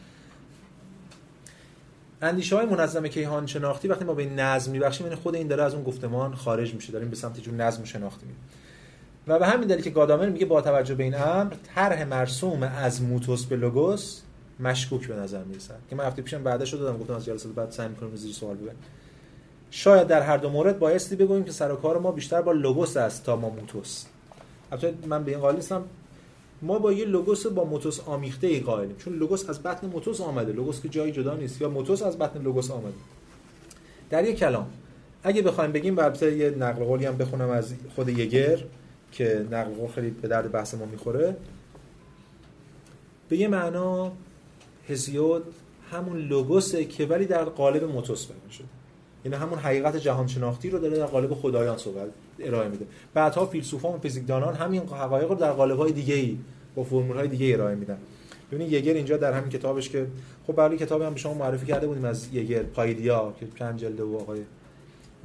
اندیشه های منظم کیهان شناختی وقتی ما به نظم میبخشیم یعنی خود این داره از اون گفتمان خارج میشه داریم به سمت جون نظم شناختی میریم و به همین دلیل که گادامر میگه با توجه به این امر طرح مرسوم از موتوس به لوگوس مشکوک به نظر می‌رسد. که من هفته پیشم بعدش رو دادم گفتم از جلسات بعد سعی می‌کنم زیر سوال ببرم شاید در هر دو مورد بایستی بگوییم که سر و کار ما بیشتر با لوگوس است تا ما موتوس. البته من به این قائل نیستم. ما با یه لوگوس با موتوس آمیخته ای قائلیم. چون لوگوس از بطن موتوس آمده. لوگوس که جایی جدا نیست. یا موتوس از بطن لوگوس آمده. در یک کلام اگه بخوایم بگیم البته یه نقل قولی هم بخونم از خود یگر که نقل قول خیلی به درد بحث ما می‌خوره. به یه معنا هزیود همون لوگوسه که ولی در قالب موتوس بیان شده یعنی همون حقیقت جهان شناختی رو داره در قالب خدایان صحبت ارائه میده. بعدها فیلسوفان و فیزیکدانان همین حقایق رو در قالب های دیگه ای با فرمول های دیگه ارائه میدن. ببینید یگر اینجا در همین کتابش که خب برای کتابی هم به شما معرفی کرده بودیم از یگر پایدیا که چند جلد و آقای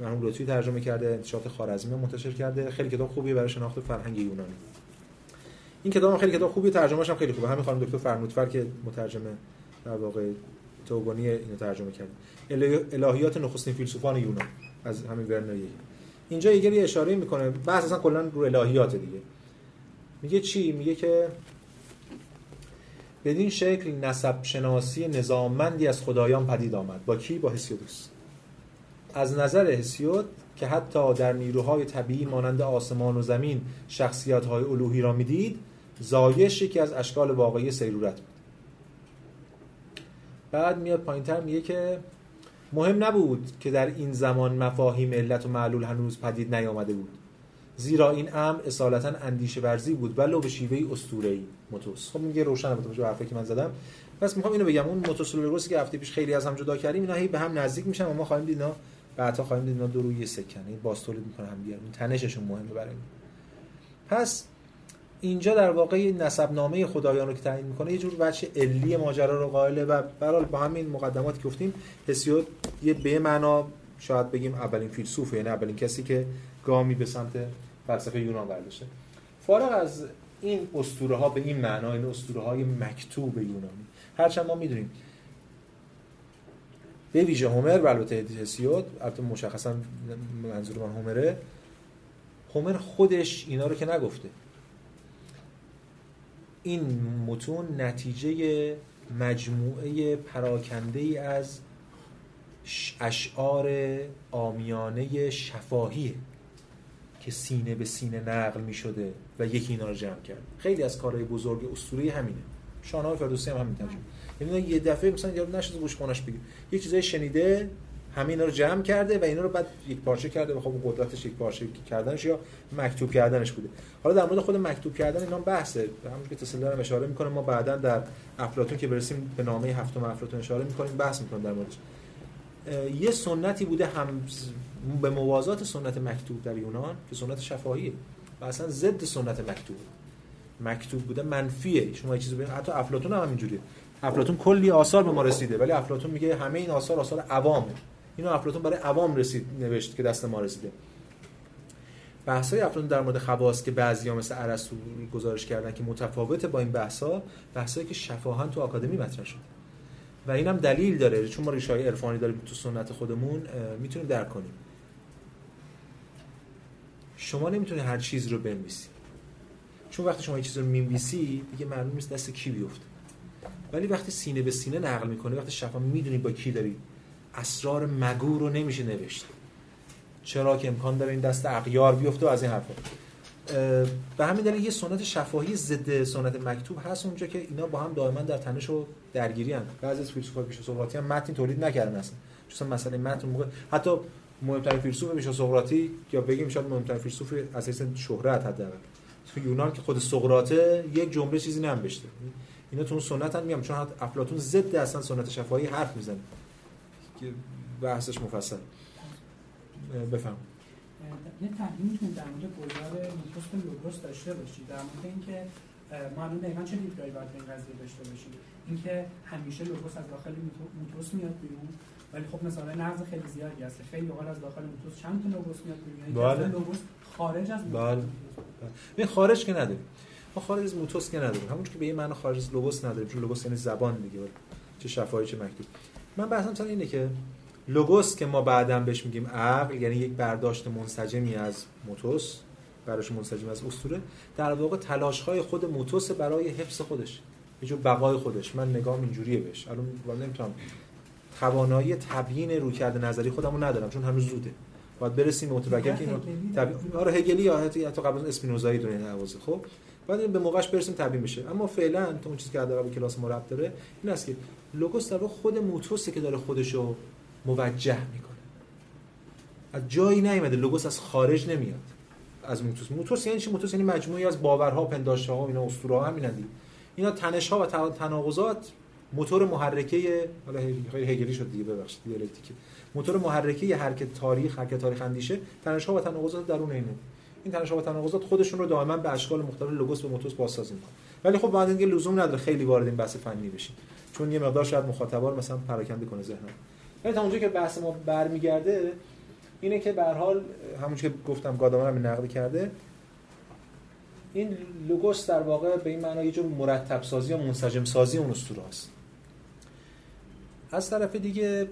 مرحوم لطفی ترجمه کرده انتشارات خارزمی منتشر کرده. خیلی کتاب خوبیه برای شناخت فرهنگ یونانی. این کتاب خیلی کتاب خوبیه ترجمه‌اش هم خیلی خوبه. همین خانم دکتر فرنودفر که مترجمه در واقع توگونی اینو ترجمه کرده. الهیات نخستین فیلسوفان یونان از همین ورنر اینجا یه اشاره می‌کنه بحث اصلا کلا رو الهیات دیگه. میگه چی؟ میگه که بدین شکل نسب شناسی نظاممندی از خدایان پدید آمد. با کی؟ با هسیودوس. از نظر هسیود که حتی در نیروهای طبیعی مانند آسمان و زمین شخصیت های الوهی را می‌دید زایش یکی از اشکال واقعی سیرورت بود. بعد میاد پایینتر میگه که مهم نبود که در این زمان مفاهیم علت و معلول هنوز پدید نیامده بود. زیرا این امر اصالتا اندیشه ورزی بود ولو به شیوه اسطوره‌ای. موتوس. خب میگه روشن به توجه حرفی که من زدم. پس می‌خوام اینو بگم اون موتوس که هفته پیش خیلی از هم جدا کردیم اینا هی به هم نزدیک میشن و ما خواهیم دید بعدا خواهیم دید اینا دو روی سکن. این باز تولید می‌کنه هم دیگه. تنششون مهمه برای پس اینجا در واقع نسب نامه خدایان رو که تعیین می‌کنه یه جور بچه علی ماجرا رو قائله و برحال با همین مقدماتی که گفتیم هسیود یه به معنا شاید بگیم اولین فیلسوف یعنی اولین کسی که گامی به سمت فلسفه یونان برداشته فارغ از این اسطوره ها به این معنا این اسطوره های مکتوب یونانی هرچند ما می‌دونیم به ویژه هومر و البته هسیود البته مشخصا منظور من هومره. هومر خودش اینا رو که نگفته. این متون نتیجه مجموعه پراکنده ای از اشعار آمیانه شفاهیه که سینه به سینه نقل می شده و یکی اینا رو جمع کرد. خیلی از کارهای بزرگ اسطوره همینه. شاهنامه فردوسی هم همین ترجمه. یعنی یه دفعه مثلا یارو نشد گوش خونش بگیر یه چیزای شنیده همین اینا رو جمع کرده و اینا رو بعد یک پارچه کرده و خب قدرتش یک پارچه کردنش یا مکتوب کردنش بوده. حالا در مورد خود مکتوب کردن اینا بحثه. همون که تسلر هم اشاره می‌کنه ما بعدا در افلاطون که برسیم به نامه هفتم افلاطون اشاره می‌کنیم بحث می‌کنیم در موردش. یه سنتی بوده هم به موازات سنت مکتوب در یونان که سنت شفاهیه و اصلا ضد سنت مکتوب. مکتوب بوده منفیه. شما یه چیزی حتی افلاطون هم همینجوریه. افلاطون کلی آثار به ما رسیده ولی افلاطون میگه همه این آثار آثار عوامه. اینو افلاطون برای عوام رسید نوشت که دست ما رسیده. بحث‌های افلاطون در مورد خواص که بعضی‌ها مثل ارسطو گزارش کردن که متفاوته با این بحث‌ها بحثایی که شفاهن تو آکادمی مطرح شده. و اینم دلیل داره چون ما ریشه‌های عرفانی داریم تو سنت خودمون می‌تونیم درک کنیم. شما نمی‌تونی هر چیز رو بنویسی. چون وقتی شما یه چیز رو می‌نویسی دیگه معلوم نیست دست کی بیفته. ولی وقتی سینه به سینه نقل می‌کنی وقتی شفا می‌دونی با کی داری اسرار مگو رو نمیشه نوشت. چرا که امکان داره این دست اغیار بیفته از این حرفا. به همین دلیل یه سنت شفاهی ضد سنت مکتوب هست اونجا که اینا با هم دائما در تنش و درگیری هم بعضی از فیلسوفا پیش سقراطی هم متن تولید نکردن اصلا. چون مسئله متن موقع حتی مهمترین فیلسوف پیش سقراطی یا بگیم شاید مهمترین فیلسوف اساسا شهرت حداقل. تو یونان که خود سقراطه یک جمله چیزی ننوشته. اینا تو سنت هم میام چون افلاطون ضد اصلا سنت شفاهی حرف می‌زنه. که بحثش مفصل. بفهم یه تحلیل می‌تونید در مورد گذار میتوست لوگوس داشته باشید. در مورد اینکه ما الان دقیقا چه دیدگاهی باید این قضیه داشته باشیم؟ اینکه همیشه لوگوس از داخل میتوس میاد بیرون ولی خب مثلا نقض خیلی زیادی هست. خیلی اوقات از داخل میتوس چند تا لوگوس میاد بیرون؟ بله. لوگوس خارج از بله. بله. خارج که نداریم. ما خارج از موتوس که نداریم. همون که به یه معنی خارج از لوگوس نداریم چون لوگوس یعنی زبان دیگه. چه شفاهی چه مکتوب. من بحثم مثلا اینه که لوگوس که ما بعدا بهش میگیم عقل یعنی یک برداشت منسجمی از موتوس براش منسجم از اسطوره در واقع تلاش های خود موتوس برای حفظ خودش یه جور بقای خودش. من نگام اینجوریه بهش. الان والا نمی‌تونم. توانایی تبیین رویکرد نظری خودمو ندارم چون هنوز زوده. باید برسیم به متفکر که اینو تبیین آره هگلی یا حتی قبل از اسپینوزایی دونه نوازه خب؟ بعد به موقعش برسیم تبیین بشه. اما فعلا تو اون چیزی که در کلاس ما داره این است که لوگوس در خود موتوسه که داره خودشو موجه می‌کنه. از جایی نیومده لوگوس از خارج نمیاد. از موتوس. موتوس یعنی چی؟ موتوس یعنی مجموعی از باورها پنداشته‌ها اینا اسطوره ها دیگه اینا تنش ها و تناقضات موتور محرکه حالا خیلی هگلی شد دیگه ببخشید دیالکتیک موتور محرکه حرکت تاریخ حرکت تاریخ اندیشه تنش ها و تناقضات درون اینه. این تنش و تناقضات خودشون رو دائما به اشکال مختلف لوگوس و موتوس بازسازی می‌کنن. ولی خب بعد اینکه لزوم نداره خیلی وارد این بحث فنی بشیم. چون یه مقدار شاید مخاطبا رو مثلا پراکنده کنه ذهنم. ولی تا اونجا که بحث ما برمیگرده اینه که به هر حال همون که گفتم گادامر هم نقد کرده این لوگوس در واقع به این معنی یه جور مرتب سازی یا منسجم سازی اون اسطوره است از طرف دیگه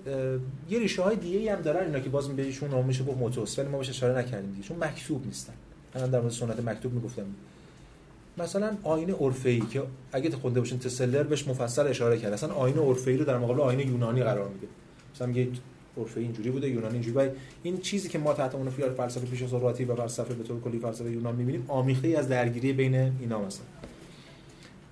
یه ریشه های دیگه هم دارن اینا که باز بهشون نام میشه گفت موتوس ولی ما بهش اشاره نکردیم دیگه چون مکتوب نیستن. من در مورد سنت مکتوب می‌گفتم. مثلا آینه اورفئی که اگه خونده باشین تسلر بهش مفصل اشاره کرد. اصلا آینه اورفئی رو در مقابل آینه یونانی قرار میده. مثلا میگه اورفئی اینجوری بوده یونانی اینجوری این چیزی که ما تحت عنوان فلسفه پیش سقراطی و فلسفه به طور کلی فلسفه یونان می‌بینیم آمیخته ای از درگیری بین اینا مثلا.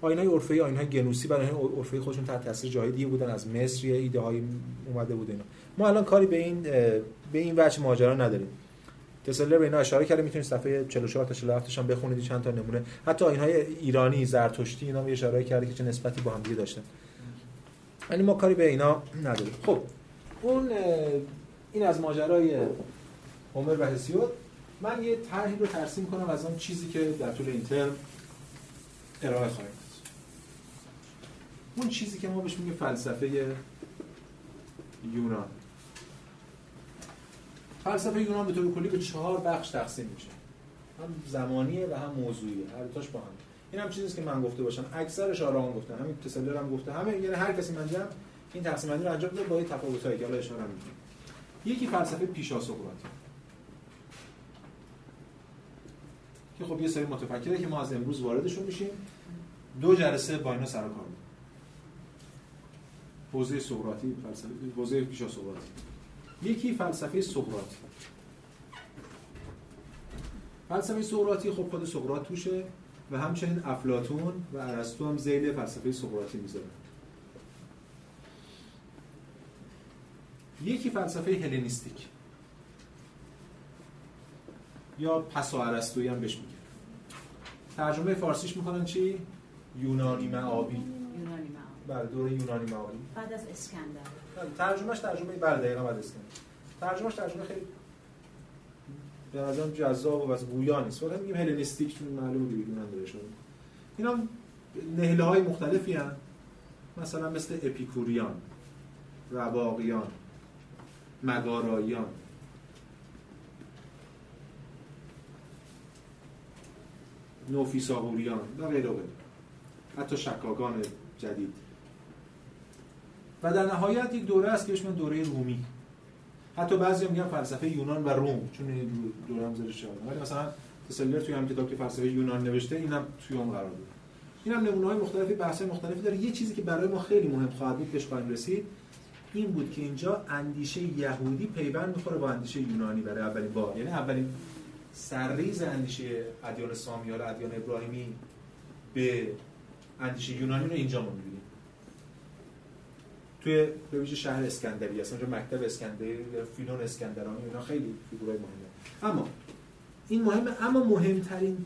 آینهای اورفئی آینهای گنوسی برای اورفئی خودشون تحت تاثیر جاهای دیگه بودن از مصر ایده های اومده بود اینا. ما الان کاری به این به این وجه ماجرا نداریم. تسلر به اینا اشاره کرده می‌تونید صفحه 44 تا 47 هم بخونید چند تا نمونه. حتی آینهای ایرانی زرتشتی اینا اشاره کرده که چه نسبتی با هم دیگه داشتن. یعنی ما کاری به اینا نداریم. خب اون این از ماجرای عمر و هسیود من یه طرحی رو ترسیم کنم از اون چیزی که در طول این ترم ارائه خواهیم. اون چیزی که ما بهش میگیم فلسفه یونان. فلسفه یونان به طور کلی به چهار بخش تقسیم میشه. هم زمانیه و هم موضوعیه. هر تاش با هم. این هم چیزی که من گفته باشم. اکثرش آرام گفتن همین تسلر هم گفته. همه یعنی هر کسی من این تقسیم بندی رو انجام داد با تفاوتایی که حالا اشاره می‌کنم یکی فلسفه پیشا سقراطی که خب یه سری متفکره که ما از امروز واردشون میشیم. دو جلسه با اینا سر کار. حوزه سقراطی فلسفه حوزه پیشا سقراطی. یکی فلسفه سقراطی. فلسفه سقراطی خب خود سقراط توشه و همچنین افلاطون و ارسطو هم ذیل فلسفه سقراطی می‌ذارن. یکی فلسفه هلنیستیک. یا پسا ارسطویی هم بهش میگن. ترجمه فارسیش می‌کنن چی؟ یونانی معابی. یونانی معا بله دوره یونانی معابی بعد از اسکندر. بله، ترجمهش ترجمه بله دقیقا بعد اسکندر. ترجمهش ترجمه خیلی به نظرم جذاب و از گویا نیست. ولی میگیم هلنیستیک چون معلومه دیگه یونان داره شده. اینا نهله های مختلفی هن. مثلا مثل اپیکوریان رواقیان مگاراییان. نوفیساهوریان و غیره غیره. حتی شکاگان جدید. و در نهایت یک دوره است که بهش دوره رومی. حتی بعضی میگن فلسفه یونان و روم چون این دوره هم زیرش ولی مثلا تسلر توی هم کتاب که فلسفه یونان نوشته اینم توی اون قرار داده اینم های مختلفی بحث مختلفی داره. یه چیزی که برای ما خیلی مهم خواهد بود بهش خواهیم رسید این بود که اینجا اندیشه یهودی پیوند می‌خوره با اندیشه یونانی برای اولین بار. یعنی اولین سرریز اندیشه ادیان سامی یا ادیان ابراهیمی به اندیشه یونانی رو اینجا ما توی به ویژه شهر اسکندریه اصلا مکتب اسکندری فیلون اسکندرانی اینا خیلی فیگورای مهمه. اما این مهمه اما مهمترین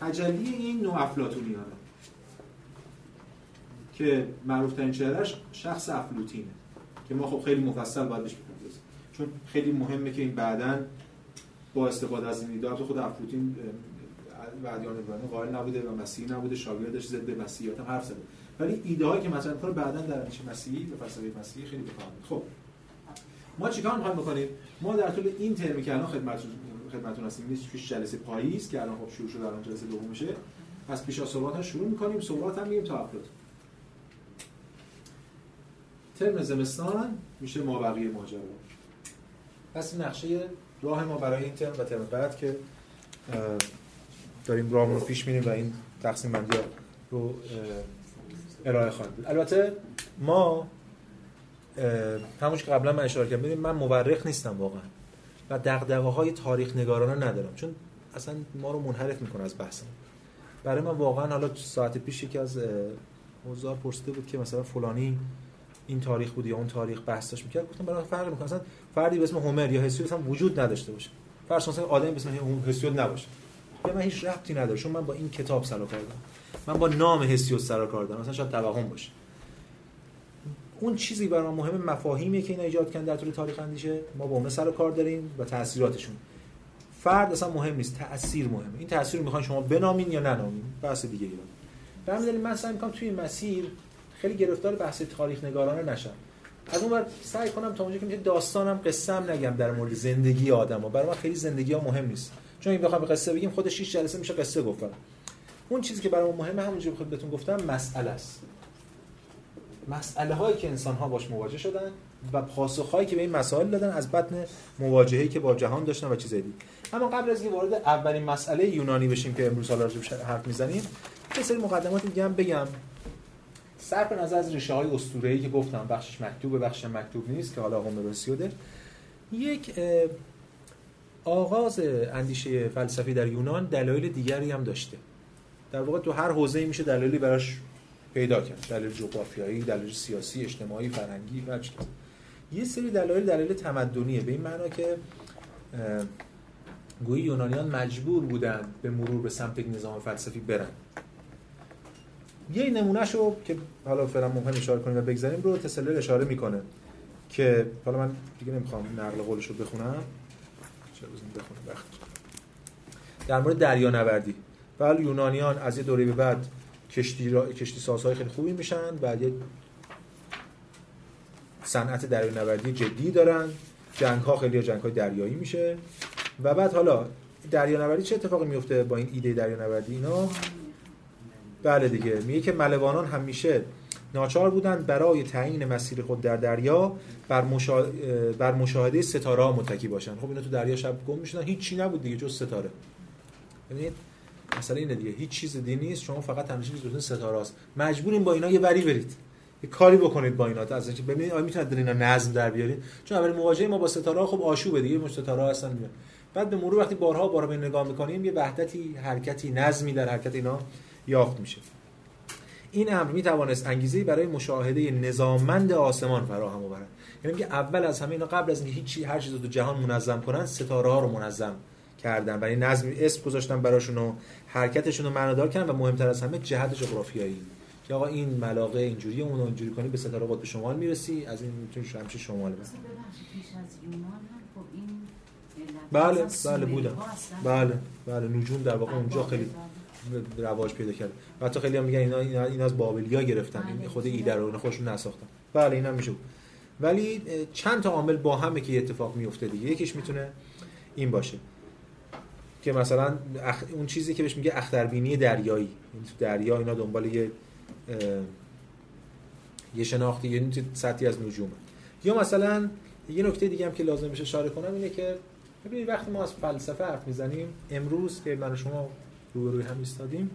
تجلی این نوع افلاطونیانه. که معروف ترین چهرهش شخص افلوتینه که ما خب خیلی مفصل باید بهش بپردازیم. چون خیلی مهمه که این بعداً با استفاده از این ایده خود افلوتین و ادیان قائل نبوده و مسیحی نبوده شاگردش ضد مسیحیت هم حرف زده. ولی ایده هایی که مطرح می‌کنه بعداً در اندیشه مسیحی و فلسفه مسیحی خیلی بکار میاد. خب. ما چیکار می‌خوایم بکنیم؟ ما در طول این ترمی که الان خدمتتون خدمتتون هستیم این توش جلسه پاییز که الان خب شروع شده الان جلسه دومشه از پیش از صحبت شروع می‌کنیم صحبت هم میگیم تا افلاطون ترم زمستان میشه ما بقیه ماجرا. پس نقشه راه ما برای این ترم و ترم بعد که داریم راهمون رو پیش میریم و این تقسیم بندی رو ارائه خواهیم بود. البته ما همونش که قبلا من اشاره کردم ببینید من مورخ نیستم واقعا و دغدغه های تاریخ نگارانه ندارم چون اصلا ما رو منحرف می‌کنه از بحثم. برای من واقعا حالا ساعت پیش یکی از حضار پرسیده بود که مثلا فلانی این تاریخ بود یا اون تاریخ بحث می‌کرد. گفتم برای فرق می‌کنه. اصلا فردی به اسم هومر یا هسیود هم وجود نداشته باشه. فرض مثلا آدمی به اسم هسیود نباشه. به من هیچ ربطی نداره چون من با این کتاب سر کار دارم. من با نام هسیود سر کار دارم. مثلا شاید توهم باشه. اون چیزی برای مهم مفاهیمیه که اینا ایجاد کردن در طول تاریخ اندیشه. ما با اون سر و کار داریم و تاثیراتشون فرد اصلا مهم نیست تاثیر مهمه. این تاثیر رو می‌خوان شما بنامین یا ننامین بحث دیگه ایران به همین دلیل من سعی می‌کنم توی مسیر خیلی گرفتار بحث تاریخ نگارانه نشم. از اون ور سعی کنم تا اونجا که میشه داستانم قصه نگم در مورد زندگی آدما. برای من خیلی زندگی ها مهم نیست. چون این بخوام قصه بگیم خودش 6 جلسه میشه قصه گفتن اون چیزی که برای ما مهمه همونجوری که بهتون گفتم مسئله است. مسئله هایی که انسان ها باش مواجه شدن و پاسخ هایی که به این مسائل دادن از بطن مواجهه‌ای که با جهان داشتن و چیزایی دیگه. اما قبل از اینکه وارد اولین مسئله یونانی بشیم که امروز حالا راجعش حرف می‌زنیم یه سری مقدمات دیگه هم بگم. صرف نظر از ریشه های اسطوره‌ای که گفتم بخشش مکتوبه بخشش مکتوب نیست که حالا هومروسیوده یک آغاز اندیشه فلسفی در یونان دلایل دیگری هم داشته. در واقع تو هر حوزه‌ای میشه دلایلی براش پیدا کرد. دلیل جغرافیایی دلیل سیاسی اجتماعی فرهنگی و چیز یه سری دلایل دلیل تمدنیه. به این معنا که گویی یونانیان مجبور بودن به مرور به سمت یک نظام فلسفی برن. یه نمونهش رو که حالا فعلا ممکن اشاره کنیم و بگذاریم رو تسلر اشاره می‌کنه که حالا من دیگه نمی‌خوام نقل قولش رو بخونم. چرا بخونم وقت در مورد دریانوردی. بله یونانیان از یه دوره به بعد کشتی, را... کشتی سازهای خیلی خوبی میشن بعد یه صنعت دریانوردی جدی دارن. جنگ ها خیلی جنگ های دریایی میشه. و بعد حالا دریانوردی چه اتفاقی میفته با این ایده دریانوردی اینا؟ بله دیگه. میگه که ملوانان همیشه ناچار بودند برای تعیین مسیر خود در دریا بر, مشا... بر مشاهده ستاره ها متکی باشند خب اینا تو دریا شب گم می‌شدن. هیچ چی نبود دیگه جز ستاره. ببینید؟ مثلا اینه دیگه. هیچ چیز دیگه نیست شما فقط همیشه چیز ستاره است مجبورین با اینا یه وری برید. یه کاری بکنید با اینا. از اینکه ببینید آیا می‌تونید اینا نظم در بیارید؟ چون اول مواجهه ما با ستاره خب آشوبه دیگه. مش ستاره هستن میاد بعد به مرور وقتی بارها بارها به نگاه می‌کنیم یه وحدتی حرکتی نظمی در حرکت اینا یافت میشه. این امر می توانست انگیزه برای مشاهده نظاممند آسمان فراهم آورد. یعنی که اول از همه اینا قبل از اینکه هیچ هر چیز رو تو جهان منظم کنن ستاره ها رو منظم کردن. برای نظم اسم گذاشتن براشون و حرکتشون رو معنادار کردن و مهمتر از همه جهت جغرافیایی. که آقا این ملاقه اینجوری اون اینجوری کنی به ستاره قطب شمال می‌رسی از این می‌تونی همیشه شمال بس بله بله بودن بله بله نجوم در واقع اونجا خیلی رواج پیدا کرده و حتی خیلی هم میگن اینا اینا از بابلیا گرفتن. این بله، خود ایده رو خودشون نساختن. بله اینا میشه ولی چند تا عامل با همه که اتفاق میفته دیگه. یکیش می‌تونه این باشه. که مثلا اون چیزی که بهش میگه اختربینی دریایی. یعنی تو دریا اینا دنبال یه یه شناختی یه سطحی از نجومه. یا مثلا یه نکته دیگه هم که لازم بشه اشاره کنم اینه که ببینید وقتی ما از فلسفه حرف می‌زنیم امروز که من و شما روبروی هم ایستادیم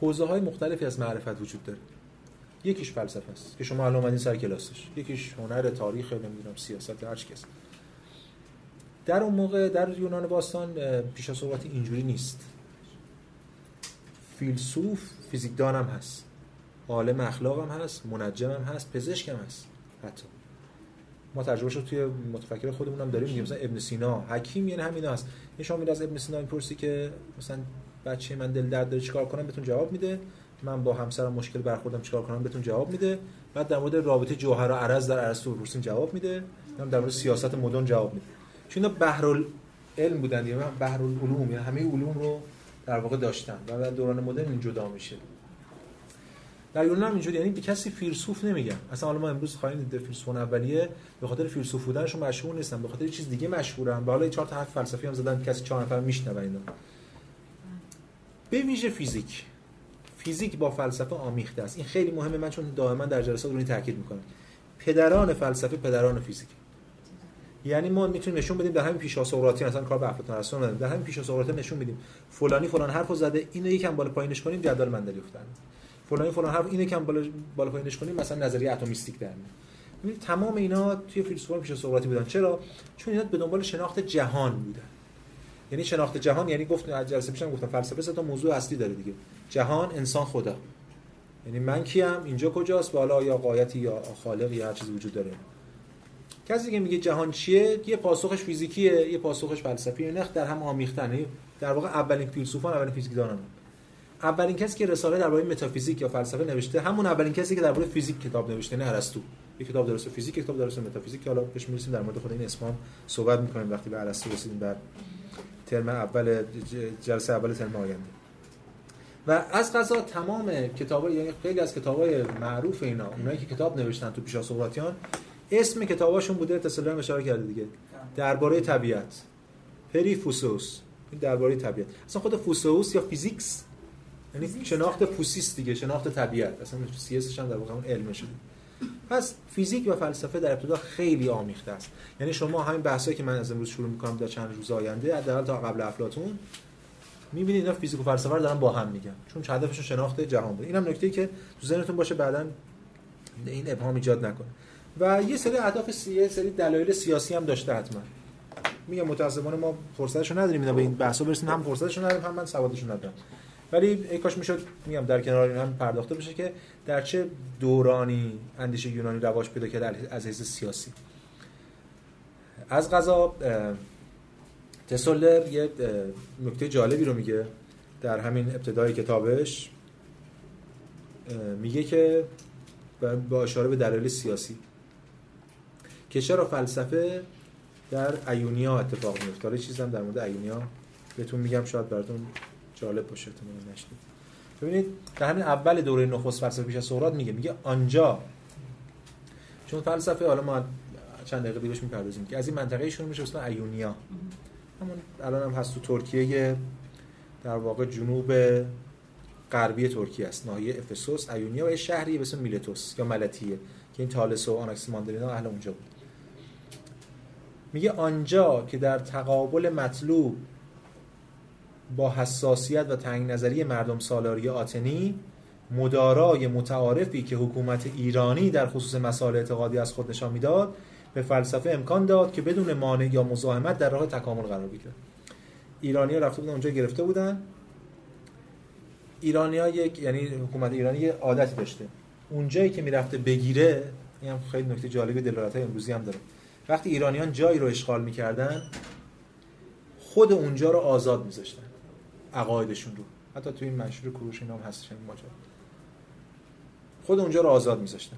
حوزه های مختلفی از معرفت وجود داره. یکیش فلسفه است که شما الان اومدین سر کلاسش. یکیش هنر تاریخ نمی‌دونم سیاست هر کس در اون موقع در یونان باستان پیش از اینجوری نیست. فیلسوف فیزیکدان هم هست. عالم اخلاق هم هست منجم هم هست پزشک هم هست. حتی. ما تجربه رو توی متفکر خودمون هم داریم میگیم مثلا ابن سینا حکیم یعنی همین هست. یه شما از ابن سینا می‌پرسی که مثلا بچه من دل درد داره چیکار کنم؟ بهتون جواب میده. من با همسرم مشکل برخوردم چیکار کنم؟ بهتون جواب میده. بعد در مورد رابطه جوهر و عرض در ارسطو بپرسین جواب میده. در مورد سیاست مدرن جواب میده. چون بحر علم بودن یعنی بحر العلوم یعنی همه علوم رو در واقع داشتن و در دوران مدرن این جدا میشه در یونان هم اینجوری یعنی به کسی فیلسوف نمیگن. اصلا حالا ما امروز خواهیم دید فیلسوفان اولیه به خاطر فیلسوف بودنشون مشهور نیستن به خاطر چیز دیگه مشهورن. و حالا چهار تا حرف فلسفی هم زدن کسی چهار نفر میشنوه اینا. به ویژه فیزیک. فیزیک با فلسفه آمیخته است. این خیلی مهمه من چون دائما در جلسات رو تاکید می‌کنم. پدران فلسفه پدران فیزیک. یعنی ما می‌تونیم نشون بدیم در همین پیشا سقراطی مثلا کار به افلاطون ارسطو نداریم در همین پیشا سقراطی نشون بدیم فلانی فلان حرفو زده اینو یکم بالا پایینش کنیم جدول مندلی افتاد. فلانی فلان حرف اینو یکم بالا بالا پایینش کنیم مثلا نظریه اتمیستیک در میاد. تمام اینا توی فیلسوفان پیشا سقراطی بودن. چرا؟ چون اینا به دنبال شناخت جهان بودن. یعنی شناخت جهان یعنی گفت جلسه پیشم گفتم فلسفه سه تا موضوع اصلی داره دیگه. جهان انسان خدا. یعنی من کیم اینجا کجاست؟ بالا یا قایتی یا خالق یا هر چیزی وجود داره؟ کسی که میگه جهان چیه یه پاسخش فیزیکیه یه پاسخش فلسفیه. نخ در هم آمیختن در واقع اولین فیلسوفان اولین فیزیکدانان. اولین کسی که رساله درباره متافیزیک یا فلسفه نوشته همون اولین کسی که درباره فیزیک کتاب نوشته نه ارسطو. یه کتاب درس فیزیک کتاب درس متافیزیک. حالا بهش می‌رسیم در مورد خود این اسمام صحبت می‌کنیم وقتی به ارسطو رسیدیم در ترم اول جلسه اول ترم آینده. و از قضا تمام کتابا یعنی خیلی از کتابای معروف اینا اونایی که کتاب نوشتن تو پیشا سقراطیان اسم کتاباشون بوده تسلیم اشاره کرده دیگه. درباره طبیعت. περὶ φύσεως درباره طبیعت. اصلا خود فوسیس یا physics؟ یعنی شناخت فوسیس دیگه شناخت طبیعت. اصلا سی هم در واقع اون علم شده پس فیزیک و فلسفه در ابتدا خیلی آمیخته است. یعنی شما همین بحثایی که من از امروز شروع می‌کنم در چند روز آینده حداقل تا قبل افلاطون می‌بینید اینا فیزیک و فلسفه رو دارن با هم میگن. چون هدفشون شناخت جهان بود. اینم نکته که تو ذهنتون باشه بعدا این ابهام ایجاد نکنه. و یه سری اهداف سی... سری دلایل سیاسی هم داشته حتما. میگم متاسفانه ما فرصتشو نداریم اینا به این بحثا برسیم. هم فرصتشو نداریم هم من سوادشو ندارم. ولی ای کاش می‌شد میگم در کنار این هم پرداخته بشه که در چه دورانی اندیشه یونانی رواج پیدا کرده از حیث سیاسی. از غذا تسولر یه نکته جالبی رو میگه در همین ابتدای کتابش. میگه که با اشاره به دلایل سیاسی. که چرا فلسفه در ایونیا اتفاق میفته. حالا چیزم در مورد ایونیا بهتون میگم شاید براتون جالب باشه تو نشدید ببینید در همین اول دوره نخست فلسفه پیش از سقراط میگه میگه آنجا چون فلسفه حالا ما چند دقیقه دیگه می‌پردازیم که از این منطقه شروع میشه اسم ایونیا. همون الان هم هست تو ترکیه در واقع جنوب غربی ترکیه است ناحیه افسوس. ایونیا و شهری به اسم میلتوس یا ملتیه که این تالس و آناکسیماندرینا اهل اونجا بود. میگه آنجا که در تقابل مطلوب با حساسیت و تنگ نظری مردم سالاری آتنی مدارای متعارفی که حکومت ایرانی در خصوص مسائل اعتقادی از خود نشان می‌داد به فلسفه امکان داد که بدون مانع یا مزاحمت در راه تکامل قرار بگیره ایرانی ها رفته بودن اونجا گرفته بودن. ایرانی ها یک یعنی حکومت ایرانی یه عادتی داشته. اونجایی که می‌رفته بگیره این هم خیلی نکته جالب دلالت های امروزی هم داره. وقتی ایرانیان جایی رو اشغال می‌کردن خود اونجا رو آزاد میذاشتن. عقایدشون رو. حتی توی این منشور کروش اینا هم هستش این ماجرا. خود اونجا رو آزاد میذاشتن.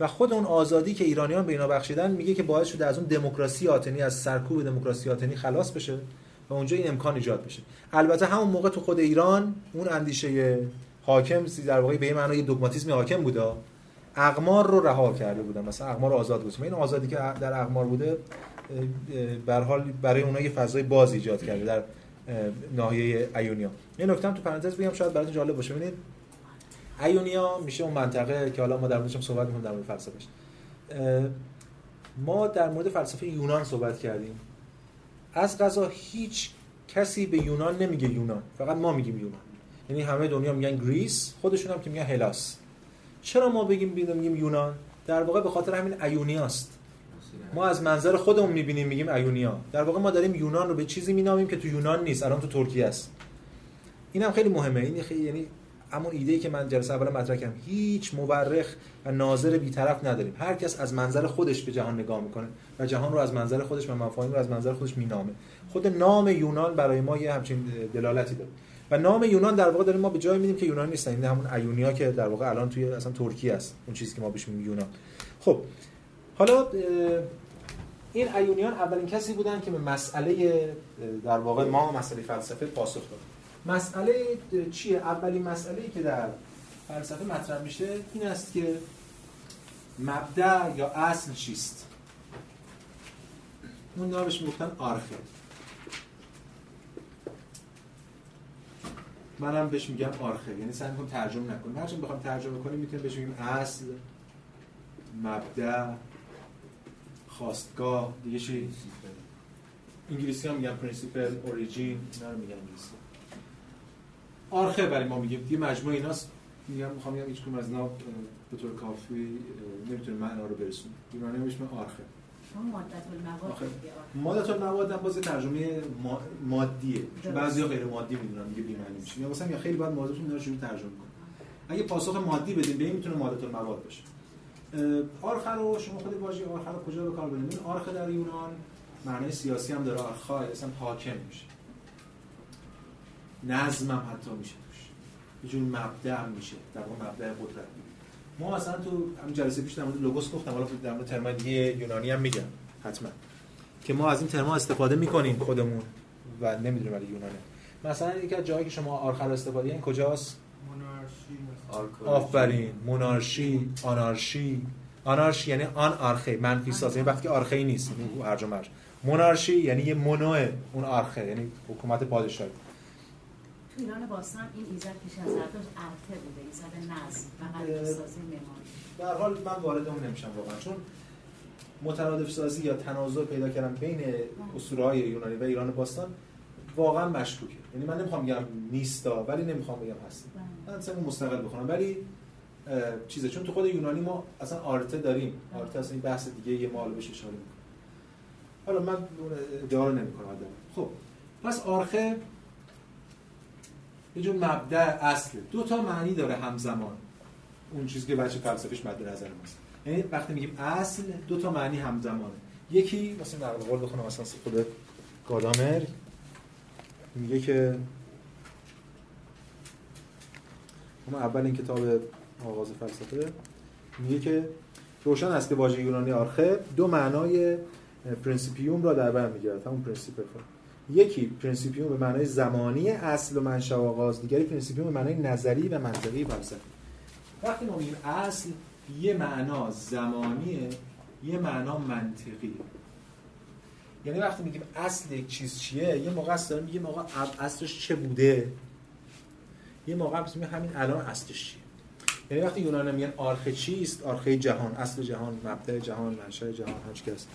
و خود اون آزادی که ایرانیان به اینا بخشیدن میگه که باعث شده از اون دموکراسی آتنی از سرکوب دموکراسی آتنی خلاص بشه و اونجا این امکان ایجاد بشه. البته همون موقع تو خود ایران اون اندیشه حاکم در واقع به معنای دگماتیسم حاکم بوده اقمار رو رها کرده بودن. مثلا اقمار آزاد گذاشتن این آزادی که در اقمار بوده به حال برای اونها یه فضای باز ایجاد کرده در ناحیه ایونیا. یه نکته تو پرانتز بگم شاید براتون جالب باشه. ببینید ایونیا میشه اون منطقه که حالا ما در موردش صحبت می‌کنیم در مورد فلسفهش. ما در مورد فلسفه یونان صحبت کردیم. از قضا هیچ کسی به یونان نمیگه یونان. فقط ما میگیم یونان. یعنی همه دنیا میگن Greece خودشون هم که میگن هلاس. چرا ما بگیم میگیم یونان؟ در واقع به خاطر همین ایونیاست. ما از منظر خودمون می‌بینیم میگیم ایونیا. در واقع ما داریم یونان رو به چیزی مینامیم که تو یونان نیست الان تو ترکیه است. اینم خیلی مهمه. این خیلی یعنی همون ایده ای که من جلسه اول مطرح کردم. هیچ مورخ و ناظر بیطرف نداریم. هر کس از منظر خودش به جهان نگاه می‌کنه و جهان رو از منظر خودش و مفاهیم رو از منظر خودش مینامه. خود نام یونان برای ما یه همچین دلالتی داره. و نام یونان در واقع داریم ما به جای میدیم که یونان نیستن. این همون ایونیا که در واقع الان توی اصلا ترکیه است. اون چیزی که ما بهش میگیم یونان. خب حالا این ایونیان اولین کسی بودن که به مسئله در واقع ما مسئله فلسفه پاسخ داد مسئله چیه؟ اولین مسئله ای که در فلسفه مطرح میشه این است که مبدع یا اصل چیست؟ اون نامش می‌گفتن آرخه منم بهش میگم آرخه. یعنی سعی می‌کنم ترجمه نکنم. هرچند بخوام ترجمه کنیم می‌تونیم بهش بگیم اصل مبدأ خاستگاه. دیگه چی؟ انگلیسی هم میگن principle origin اینا رو میگن انگلیسی. آرخه برای ما میگیم یه مجموعه ایناست. میگم می‌خوام بگم هیچ از اینا به طور کافی نمی‌تونه معنا رو برسونه هم اسم آرخه. ماده المواد هم باز ترجمه مادیه. بعضیا غیر مادی می‌دونن دیگه بی معنی میشه. یا مثلا خیلی بعد موضوعتون رو ترجمه کنه. اگه پاسخ مادی بدیم به این می‌تونه مادت المواد باشه آرخه رو شما خود واژه آرخه رو کجا به کار ببرید آرخه در یونان معنی سیاسی هم داره. آرخا اصلا حاکم میشه. نظم هم حتی میشه یه جور مبدع میشه. در واقع مبدع قدرت. ما اصلا تو همین جلسه پیش در مورد لوگوس گفتم حالا در مورد ترم دیگه یونانی هم میگم حتما. که ما از این ترما استفاده می‌کنیم خودمون و نمی‌دونیم ولی یونانه. مثلا یکی از جایی که شما آرخر استفاده این کجاست؟ آفرین. مونارشی آنارشی. آنارشی یعنی آن آرخه منفی ساز. یعنی وقتی که آرخه نیست هر جا مرج. مونارشی یعنی یه مونو اون آرخه یعنی حکومت پادشاهی. تو ایران باستان این ایزد پیش از زرتشت ارته بوده ایزد نظم و قلب سازی معماری در حال من وارد اون نمیشم واقعا چون مترادف سازی یا تنازع پیدا کردن بین اسطوره یونانی و ایران باستان واقعا مشکوکه. یعنی من نمی‌خوام بگم نیستا ولی نمی‌خوام بگم هست من اصلا مستقل بخونم. ولی چیزه چون تو خود یونانی ما اصلا آرته داریم. آرته اصلا این بحث دیگه یه مال بهش اشاره می‌کنه. حالا من ادعا رو نمی‌کنم خب پس آرخه یه جور مبدع اصله. دو تا معنی داره همزمان. اون چیزی که بچه فلسفیش مد نظر ماست. یعنی وقتی میگیم اصل دو تا معنی همزمانه. یکی مثلا نقل قول بخونم مثلا خود گادامر میگه که اما اول این کتاب آغاز فلسفه میگه که روشن است که واژه یونانی آرخه دو معنای principium را در بر می‌گیرد همون principle یکی principium به معنای زمانی اصل و منشأ و آغاز دیگری principium به معنای نظری و منطقی فلسفه وقتی ما میگیم اصل یه معنا زمانیه یه معنا منطقی یعنی وقتی میگیم اصل یک چیز چیه یه موقع است داریم میگیم آقا اصلش چه بوده؟ یه موقع میگیم همین الان اصلش چیه؟ یعنی وقتی یونان میگن آرخه چیست آرخه جهان اصل جهان مبدأ جهان منشأ جهان هر چی که هست.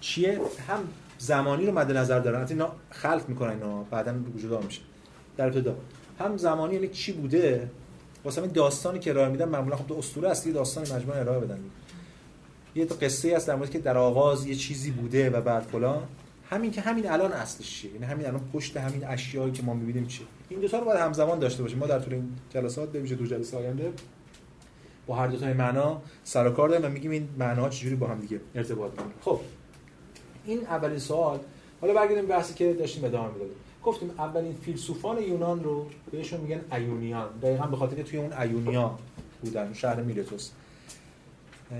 چیه؟ هم زمانی رو مد نظر دارن. حتی اینا خلق می‌کنن اینا بعدا وجود میشه. در ابتدا. هم زمانی یعنی چی بوده؟ واسه همین داستانی که ارائه میدن معمولا خب تو اسطوره اصلی داستان مجموعه ارائه بدن. یه قصه هست در مورد که در آغاز یه چیزی بوده و بعد فلان. همین که همین الان اصلش چیه؟ یعنی همین الان پشت همین اشیایی که ما می‌بینیم چیه؟ این دو تا رو باید همزمان داشته باشیم. ما در طول این جلسات به دو جلسه آینده. با هر دو تا معنا سر و کار داریم و میگیم این معناها چجوری با هم دیگه ارتباط دارن خب. این اولین سوال حالا برگردیم بحثی که داشتیم ادامه می‌دادیم. گفتیم اولین فیلسوفان یونان رو بهشون میگن ایونیان. دقیقا به خاطر توی اون ایونیا بودن شهر میلتوس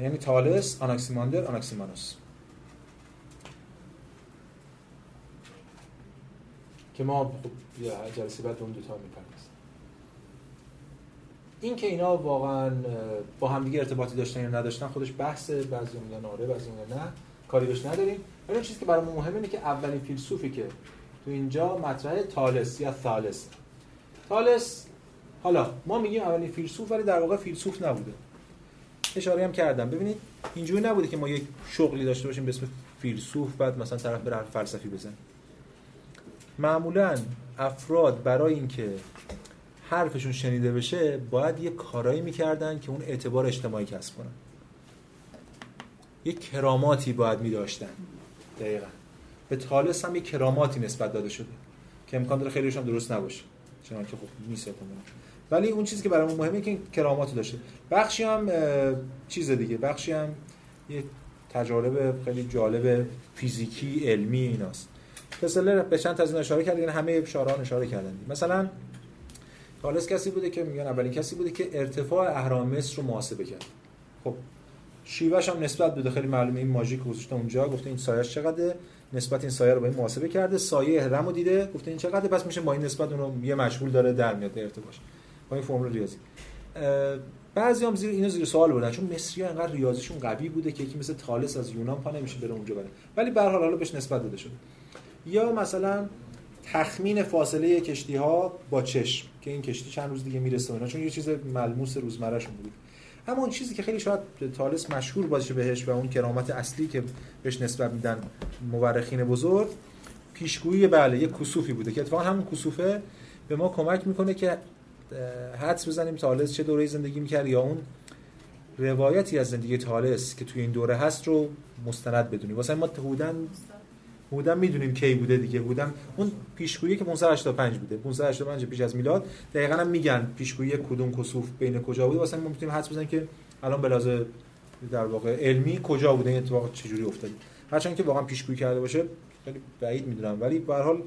یعنی تالس آناکسیماندر آناکسیمانوس. که ما خب جلسه بعد اون دوتا می‌پردازیم. این که اینا واقعا با همدیگه ارتباطی داشتن یا نداشتن خودش بحثه. بعضی میگن آره بعضی میگن نه. کاری بهش نداریم. ولی چیزی که برای مهمه اینه که اولین فیلسوفی که تو اینجا مطرح تالس یا ثالث. تالس حالا ما میگیم اولین فیلسوف ولی در واقع فیلسوف نبوده. اشاره هم کردم. ببینید اینجوری نبوده که ما یک شغلی داشته باشیم به اسم فیلسوف بعد مثلا طرف بره فلسفی بزن معمولا افراد برای اینکه حرفشون شنیده بشه باید یه کارایی می‌کردن که اون اعتبار اجتماعی کسب کنن. یه کراماتی باید میداشتن. دقیقا. به تالس هم یه کراماتی نسبت داده شده که امکان داره خیلیش هم درست نباشه. چون که خب نیست ولی اون چیزی که برامون مهمه که این داشته. بخشی هم چیز دیگه. بخشی هم یه تجارب خیلی جالب فیزیکی علمی ایناست. پسلر به چند از این اشاره کرد یعنی همه شاران اشاره کردن. مثلا تالس کسی بوده که میگن اولین کسی بوده که ارتفاع اهرام مصر رو محاسبه کرد. خب شیوهش هم نسبت بوده. خیلی معلومه این ماژیک گذاشته اونجا. گفته این سایه‌اش چقدره؟ نسبت این سایه رو با این محاسبه کرده. سایه هرم رو دیده. گفته این چقدر پس میشه با این نسبت اون رو یه مشغول داره در میاد. ارتباطش با این فرمول ریاضی. بعضی هم زیر اینو زیر سوال بردن. چون مصری ها انقدر ریاضیشون قوی بوده که یکی مثل تالس از یونان پا نمیشه بره اونجا بره. ولی به حال حالا بهش نسبت داده شده. یا مثلا تخمین فاصله کشتی ها با چشم که این کشتی چند روز دیگه می‌رسه اینا. چون یه چیز ملموس روزمرهشون بود. اما اون چیزی که خیلی شاید تالس مشهور باشه بهش و اون کرامت اصلی که بهش نسبت میدن مورخین بزرگ پیشگویی بله یه کسوفی بوده که اتفاقا همون کسوفه به ما کمک می‌کنه که حدس بزنیم تالس چه دوره زندگی می‌کرد یا اون روایتی از زندگی تالس که توی این دوره هست رو مستند بدونیم. واسه ما هودن هودن می‌دونیم کی بوده دیگه. هودن اون پیشگویی که 585 بوده. 585 پیش از میلاد. دقیقاً هم میگن پیشگویی کدوم کسوف بین کجا بوده. واسه ما می‌تونیم حدس بزنیم که الان بلازه در واقع علمی کجا بوده. این اتفاق چجوری افتاده. هرچند که واقعا پیشگویی کرده باشه خیلی بعید می‌دونم. ولی به هر حال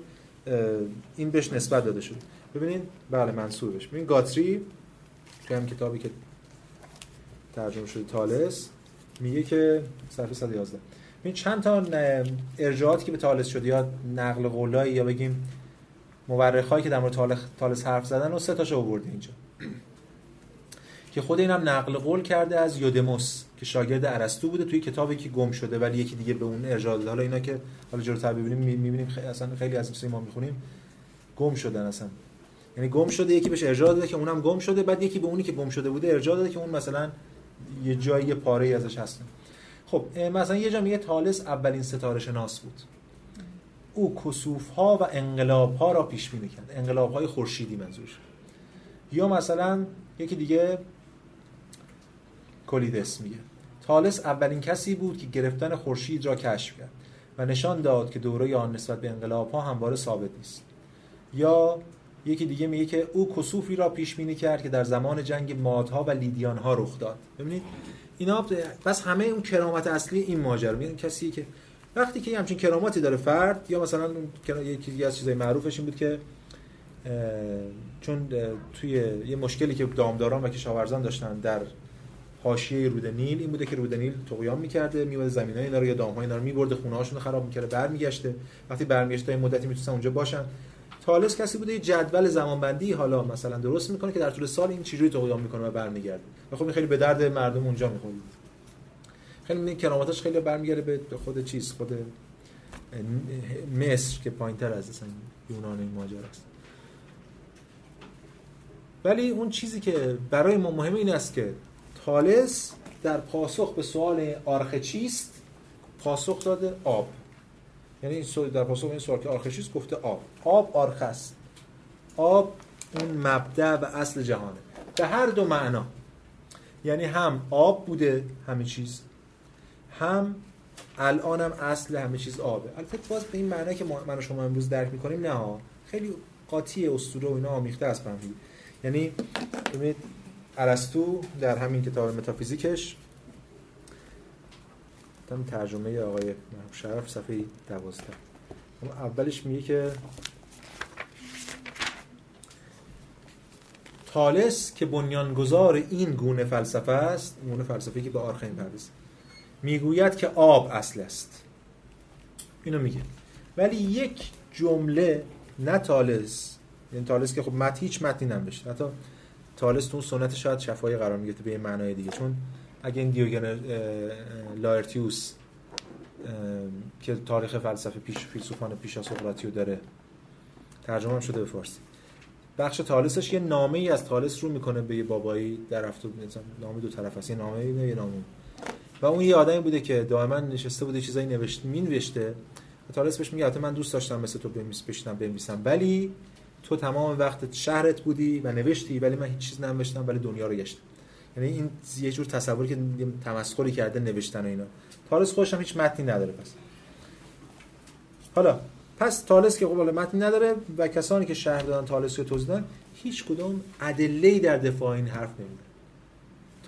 این بهش نسبت داده شده. ببینید. بله منصورش ببین گاتری که هم کتابی که ترجمه شده تالس میگه که صفحه 111 این چند تا ارجاعاتی که به تالس شده یا نقل قولایی یا بگیم مورخایی که در مورد تالس حرف زدن و سه تاشو آورده اینجا. که خود اینم نقل قول کرده از یودموس که شاگرد ارسطو بوده توی کتابی که گم شده ولی یکی دیگه به اون ارجاع داده. حالا اینا که حالا جلوتر ببینیم می‌بینیم خیلی اصلا خیلی از چیزایی ما می‌خونیم. گم شدن اصلا. یعنی گم شده یکی بهش ارجاع داده که اونم گم شده بعد یکی به اونی که گم شده بوده ارجاع داده که اون مثلا یه جایی پاره ازش هست. خب مثلا یه جا میگه تالس اولین ستاره شناس بود. او کسوف ها و انقلاب ها را پیش بینی کرد. انقلاب های خورشیدی منظورش. یا مثلا یکی دیگه کلیدس میگه. تالس اولین کسی بود که گرفتن خورشید را کشف کرد و نشان داد که دوره آن نسبت به انقلاب ها همواره ثابت نیست. یا یکی دیگه میگه که او کسوفی را پیش بینی کرد که در زمان جنگ مادها و لیدیان ها رخ داد. ببینید اینا بس همه اون کرامت اصلی این ماجرا. میگن کسی که وقتی که همچین کراماتی داره فرد یا مثلا یکی از چیزای معروفش این بود که چون توی یه مشکلی که دامداران و کشاورزان داشتن در حاشیه رود نیل این بوده که رود نیل طغیان می‌کرده میواد زمینای اینا رو یا دامهای اینا رو میبرده خونه هاشون خراب می‌کرده برمیگشته. وقتی برمیگشته این مدتی می‌تونن اونجا باشن. تالس کسی بوده یه جدول زمانبندی حالا مثلا درست می‌کنه که در طول سال این چجوری طغیان می‌کنه و برمیگرده. و خب خیلی به درد مردم اونجا می‌خوره. خیلی این کراماتش خیلی برمیگرده به خود چیز خود مصر که پایینتر از اصلا یونان این ماجرا است. ولی اون چیزی که برای ما مهم این است که تالس در پاسخ به سوال آرخه چیست پاسخ داده آب. یعنی این سوال در پاسخ این سوال که آرخه چیست گفته آب. آب آرخه است. آب اون مبدع و اصل جهانه. به هر دو معنا. یعنی هم آب بوده همه چیز هم الانم اصل همه چیز آبه. البته باز به این معنی که ما من و شما امروز درک می‌کنیم نه. خیلی قاطی اسطوره و اینا آمیخته است هم یعنی ببینید ارسطو در همین کتاب متافیزیکش تم ترجمه آقای شرف صفحه 12 اما اولش میگه که تالس که بنیانگذار این گونه فلسفه است گونه فلسفه که به آرخین پردازه می‌گوید که آب اصل است. اینو میگه. ولی یک جمله نه تالس این تالس که خب مت هیچ متنی نمیشه حتی تالس تو سنت شاید شفای قرار می‌گیره به این معنای دیگه. چون اگه این دیوگن لایرتیوس که تاریخ فلسفه پیش فیلسوفان پیش از سقراطی داره ترجمه هم شده به فارسی. بخش تالسش یه نامه ای از تالس رو می‌کنه به یه بابایی در هفته نامه دو طرف است یه نامه ای یه نامه. و اون یه آدمی بوده که دائما نشسته بوده چیزایی نوشت می نوشته و تالس بهش میگه من دوست داشتم مثل تو بنویس بشینم بنویسم. ولی تو تمام وقت شهرت بودی و نوشتی ولی من هیچ چیز ننوشتم ولی دنیا رو گشتم. یعنی این یه جور تصوری که تمسخری کرده نوشتن و اینا. تالس خودش هم هیچ متنی نداره پس. حالا پس تالس که قبول متنی نداره و کسانی که شهر دادن تالس رو توضیح دادن هیچ کدوم ادله در دفاع این حرف نمیده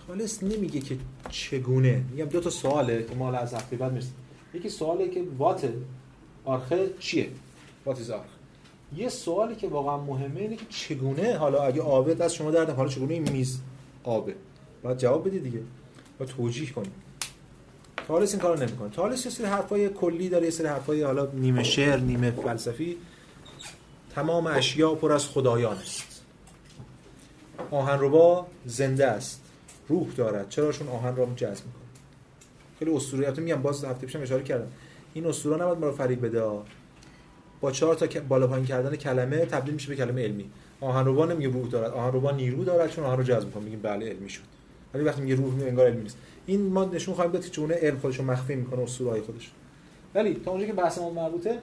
تالس نمیگه که چگونه. میگم دو تا سواله که ما از هفته بعد می‌رسیم. یکی سواله که وات آرخه چیه؟ وات از آرخ. یه سوالی که واقعا مهمه اینه که چگونه حالا اگه آبه دست شما دردم حالا چگونه این میز آبه؟ باید جواب بدید دیگه. با توجیه کنیم تالس این کارو نمی‌کنه. تالس یه سری حرفای کلی داره یه سری حرفای حالا نیمه شعر نیمه فلسفی. تمام اشیا پر از خدایان است. آهنربا زنده است. روح دارد. چراشون آهن را جذب می‌کنه. خیلی اسطوره. میگم باز هفته پیشم اشاره کردم. این اسطوره نباید ما رو فریب بده. با چهار تا بالا پایین کردن کلمه تبدیل میشه به کلمه علمی. آهنربا نمیگه روح دارد. آهنربا نیرو دارد چون آهن رو جذب می‌کنه. میگیم بله علمی شد. ولی وقتی میگه روح انگار علمی نیست. این ما نشون خواهیم داد که چونه علم خودش رو مخفی می‌کنه اسطوره های خودش ولی تا اونجا که بحث ما مربوطه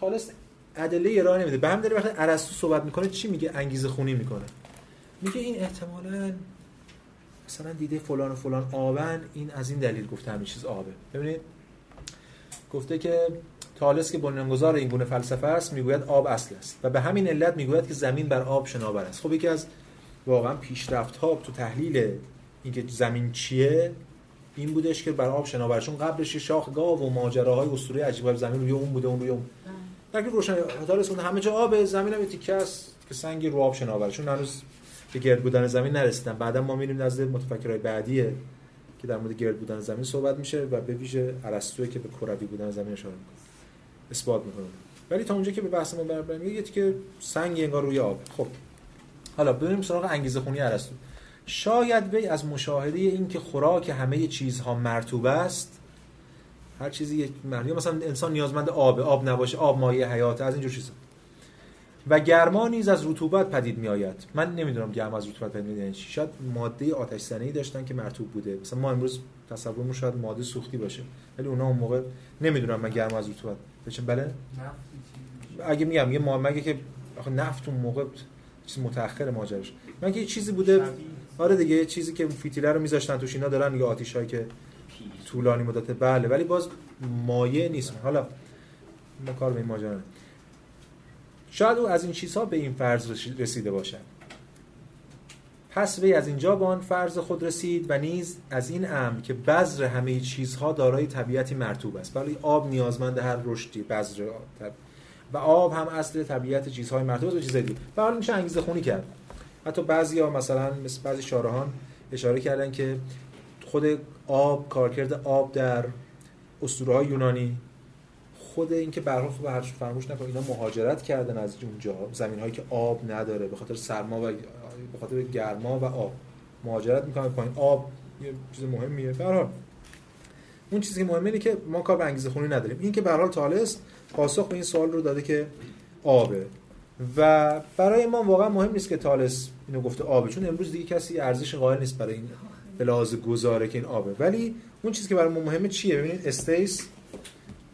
تالس ادله ارائه نمیده. به هم داره وقتی ارسطو صحبت می‌کنه چی میگه؟ انگیزه خونی می‌کنه. میگه این احتمالاً مثلا دیده فلان و فلان آبن این از این دلیل گفته همین چیز آبه. ببینید گفته که تالس که بنیانگذار این گونه فلسفه است می‌گوید آب اصل است. و به همین علت می‌گوید که زمین بر آب شناور است. خب یکی از واقعا پیشرفت ها تو تحلیل اینکه زمین چیه این بودش که بر آب شناور چون قبلش شاخ گاو و ماجراهای اسطوره عجیب زمین روی اون بوده اون روی اون. در روشن تالس همه جا آب زمین هم تیکه است که سنگی رو آب شناور چون هنوز به گرد بودن زمین نرسیدن. بعدا ما میریم نزد متفکرای بعدیه که در مورد گرد بودن زمین صحبت میشه و به ویژه ارسطو که به کروی بودن زمین اشاره می‌کنه. اثبات می‌کنه. ولی تا اونجا که به بحث ما یه که سنگ انگار روی آب. خب. حالا بریم سراغ انگیزه خونی ارسطو. شاید وی از مشاهده این که خوراک همه چیزها مرتوب است هر چیزی یک مثلا انسان نیازمند آب آب نباشه آب مایه حیات از اینجور چیزا. و گرما نیز از رطوبت پدید می آید من نمی‌دونم گرما از رطوبت پدید میاد چی. شاید ماده آتش زنه داشتن که مرطوب بوده. مثلا ما امروز تصورمون شاید ماده سوختی باشه. ولی اونا اون موقع نمی‌دونم من گرما از رطوبت بچه بله؟ اگه میگم یه مگه که آخه نفت اون موقع چیز متأخر ماجراش. من یه چیزی بوده آره دیگه یه چیزی که فیتیله رو میذاشتن توش اینا دارن یه آتیشایی که طولانی مدت بله ولی باز مایع نیست. حالا ما کار به این ماجرا شاید او از این چیزها به این فرض رسیده باشد پس وی از اینجا به آن فرض خود رسید و نیز از این امر که بذر همه چیزها دارای طبیعتی مرتوب است. ولی آب نیازمند هر رشدی بذر و آب هم اصل طبیعت چیزهای مرتوب است و چیزهای دیگه. و حالا میشه انگیزه خونی کرد. حتی بعضی مثلا مثل بعضی شارهان اشاره کردن که خود آب کارکرد آب در اسطوره های یونانی خود اینکه برها خب فراموش نکن اینا مهاجرت کردن از اونجا. زمین هایی که آب نداره به خاطر سرما و به خاطر گرما و آب مهاجرت می‌کنن پایین. آب یه چیز مهمیه. به اون چیزی که مهمه اینه که ما کار به انگیزه خونی نداریم. این که به حال تالس پاسخ به این سوال رو داده که آبه. و برای ما واقعا مهم نیست که تالس اینو گفته آبه چون امروز دیگه کسی ارزش قائل نیست برای این به لحاظ گزاره که این آبه. ولی اون چیزی که برای ما مهمه چیه؟ ببینید استیس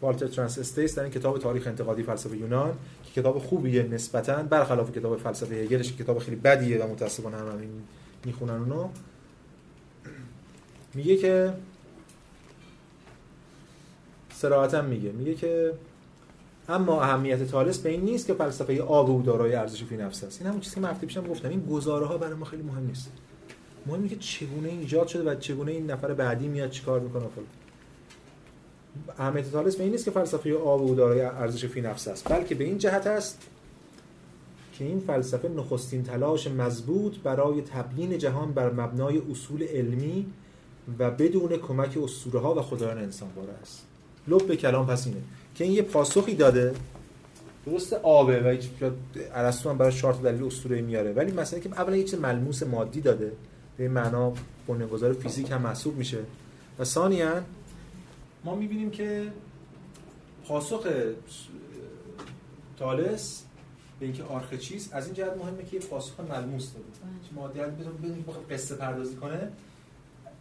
والتر ترنس استیس در این کتاب تاریخ انتقادی فلسفه یونان که کتاب خوبیه نسبتا برخلاف کتاب فلسفه هگلش که کتاب خیلی بدیه و متاسفانه هم همین می‌خونن اونو میگه که صراحتا میگه میگه که اما اهمیت تالس به این نیست که فلسفه آب او دارای ارزش فی نفسه است. این همون چیزی که من پیشم گفتم. این گزاره ها برای ما خیلی مهم نیست. مهم که چگونه ایجاد شده و چگونه این نفر بعدی میاد چیکار می‌کنه فلان. اهمیت تالس به این نیست که فلسفه آب او دارای ارزش فی نفس است. بلکه به این جهت است که این فلسفه نخستین تلاش مضبوط برای تبیین جهان بر مبنای اصول علمی و بدون کمک اسطوره ها و خدایان انسان باره است. لب کلام پس اینه. که این یه پاسخی داده. درست آبه و هیچ ارسطو هم برای چهار دلیل اسطوره میاره. ولی مثلا که اولا یه چیز ملموس مادی داده. به این معنا بنیانگذار فیزیک هم محسوب میشه. و ثانیا ما می‌بینیم که پاسخ تالس به اینکه آرخه چیست از این جهت مهمه که یه پاسخ ملموس داده. مادیت بتونه بدون قصه پردازی کنه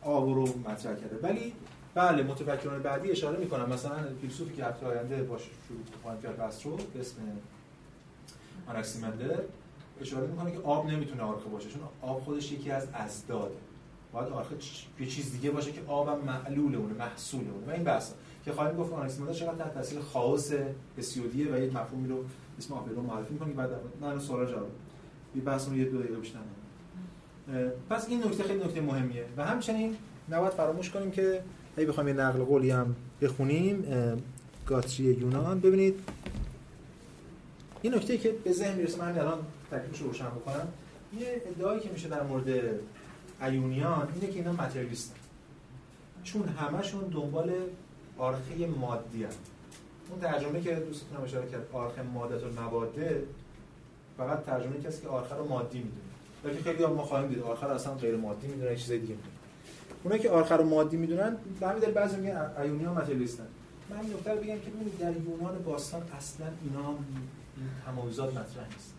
آب رو مطرح کرده. ولی بله متفکران بعدی اشاره می‌کنن. مثلا فیلسوفی که هفته آینده باش شروع خواهیم کرد بحث رو به اسم آناکسیمندر اشاره می‌کنه که آب نمی‌تونه آرخه باشه چون آب خودش یکی از ازداد باید آرخه یه چیز دیگه باشه که آبم معلول اونه محصول اونه. و این بحث که خواهیم گفت آناکسیمندر چقدر تحت تاثیر خاص اسیودیه و یک مفهومی رو اسم آپلو معرفی می‌کنه بعد من سوال جواب. یه بحث رو یه دو دقیقه بیشتر پس این نکته خیلی نکته مهمیه. و همچنین نباید فراموش کنیم که اگه بخوایم یه نقل قولی هم بخونیم گاتری یونان. ببینید این نکته که به ذهن می‌رسه من الان تکلیفش رو روشن بکنم. یه ادعایی که میشه در مورد ایونیان اینه که اینا متریالیستن چون همشون دنبال آرخه مادی هست اون ترجمه که دوستتون اشاره کرد آرخه مادت و مواده فقط ترجمه کسی که آرخه رو مادی می‌دونه. ولی خیلی ما خواهیم دید آرخه رو اصلا غیر مادی می‌دونه چیز دیگه می‌دونه. اونایی که آرخر رو مادی می‌دونن به همین بعضی میگن ایونی ها متریالیستن من نکته بگم که ببینید در یونان باستان اصلا اینا این تمایزات مطرح نیست.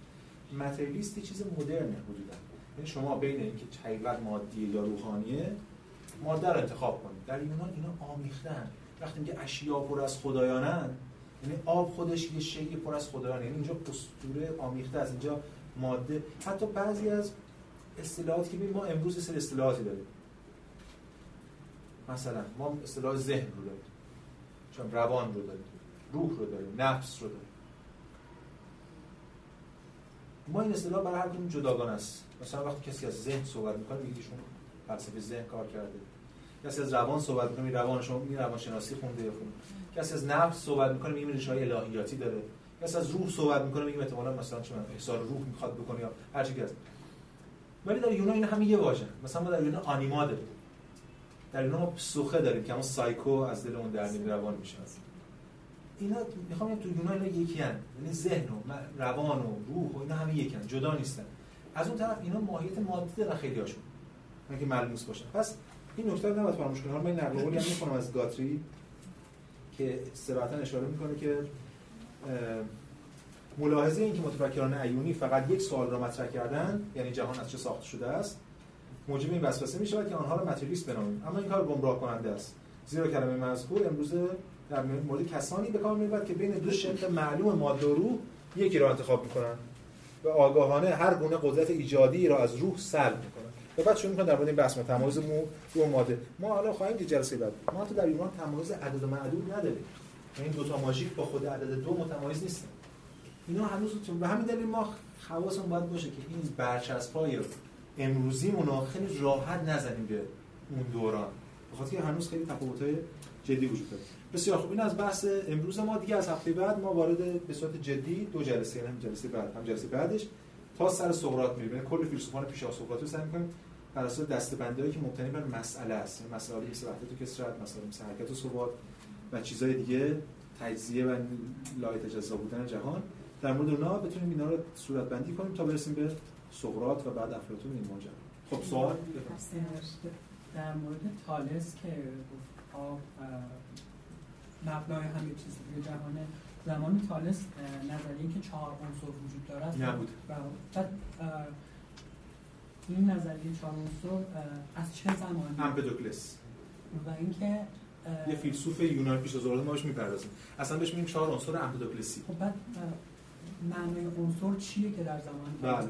متریالیست چیز مدرنه حدودا. یعنی شما بین اینکه حقیقت مادی یا روحانیه ماده رو انتخاب کنید. در یونان اینا آمیختن. وقتی میگه اشیا پر از خدایانن یعنی آب خودش یه شیء پر از خدایانه. یعنی اینجا اسطوره آمیخته از اینجا ماده. حتی بعضی از اصطلاحاتی که ما امروز سر اصطلاحاتی داریم. مثلا ما اصطلاح ذهن رو داریم. چون روان رو داریم. روح رو داریم. نفس رو داریم. ما این اصطلاح برای هر کدوم جداگانه است. مثلا وقتی کسی از ذهن صحبت می‌کنه میگه ایشون فلسفه ذهن کار کرده. کسی از روان صحبت می‌کنه روان شما می روان شناسی خونده یا خونده. کسی از نفس صحبت می‌کنه میگه ریشه های الهیاتی داره. کسی از روح صحبت می‌کنه میگه احتمالاً مثلا چه احساس روح می‌خواد بکنه یا هر چیزی هست. ولی در یونان این همه یه واژه مثلا ما در یونان آنیما داریم. در اینا ما سوخه داریم که همون سایکو از دل اون در روان میشه اینا می‌خوام تو یونان اینا یکی هن. یعنی ذهن و روان و روح و اینا همه یکن جدا نیستن. از اون طرف اینا ماهیت مادی دارن خیلی هاشون. که ملموس باشن. پس این نکته رو نباید فراموش کنیم من نقل قولی هم می‌کنم از گاتری که صراحتا اشاره می‌کنه که ملاحظه این که متفکران ایونی فقط یک سوال را مطرح کردن یعنی جهان از چه ساخته شده است موجب این وسوسه می شود که آنها را متریالیست بنامیم. اما این کار گمراه کننده است. زیرا کلمه مذکور امروز در مورد کسانی به کار می‌برد که بین دو شق معلوم ماده و روح یکی را انتخاب می‌کنن و آگاهانه هر گونه قدرت ایجادی را از روح سلب می‌کنن و بعد شروع می‌کنن در مورد این بحث تمایز مو رو ماده. ما حالا خواهیم دید جلسه بعد ما تو در ایران تمایز عدد و معدود نداریم. این دو تا ماژیک با خود عدد دو متمایز نیستن. اینا هنوز به همین دلیل ما حواسمون باید باشه که این برچسب‌های امروزیمون رو خیلی راحت نزنیم به اون دوران. بخاطر که هنوز خیلی تفاوت‌های جدی وجود داره. بسیار خوب. این از بحث امروز ما. دیگه از هفته بعد ما وارد به صورت جدی دو جلسه هم جلسه بعد هم جلسه بعدش تا سر سقراط میریم. یعنی کل فیلسوفان پیش از سقراط رو سعی می‌کنیم بر اساس دسته‌بندی‌هایی که مبتنی بر مسئله است. یعنی مسائل مثل وحدت و مسائل مثل حرکت و ثبات و چیزهای دیگه تجزیه و لای تجزا بودن جهان. در مورد اونها بتونیم اینا رو صورت بندی کنیم تا برسیم به سقراط و بعد افلاطون این ماجرا. خب سوال؟ در مورد تالس که گفت آب مبنای همه چیز دیگه جهانه زمان تالس نظریه که چهار عنصر وجود دارد. نبود. بعد این نظریه چهار عنصر از چه زمانی؟ امپدوکلس و اینکه یه فیلسوف یونانی پیش از ما بهش می‌پردازیم. اصلا بهش میگیم چهار عنصر امپدوکلسی خب بعد معنای عنصر چیه که در زمان بله.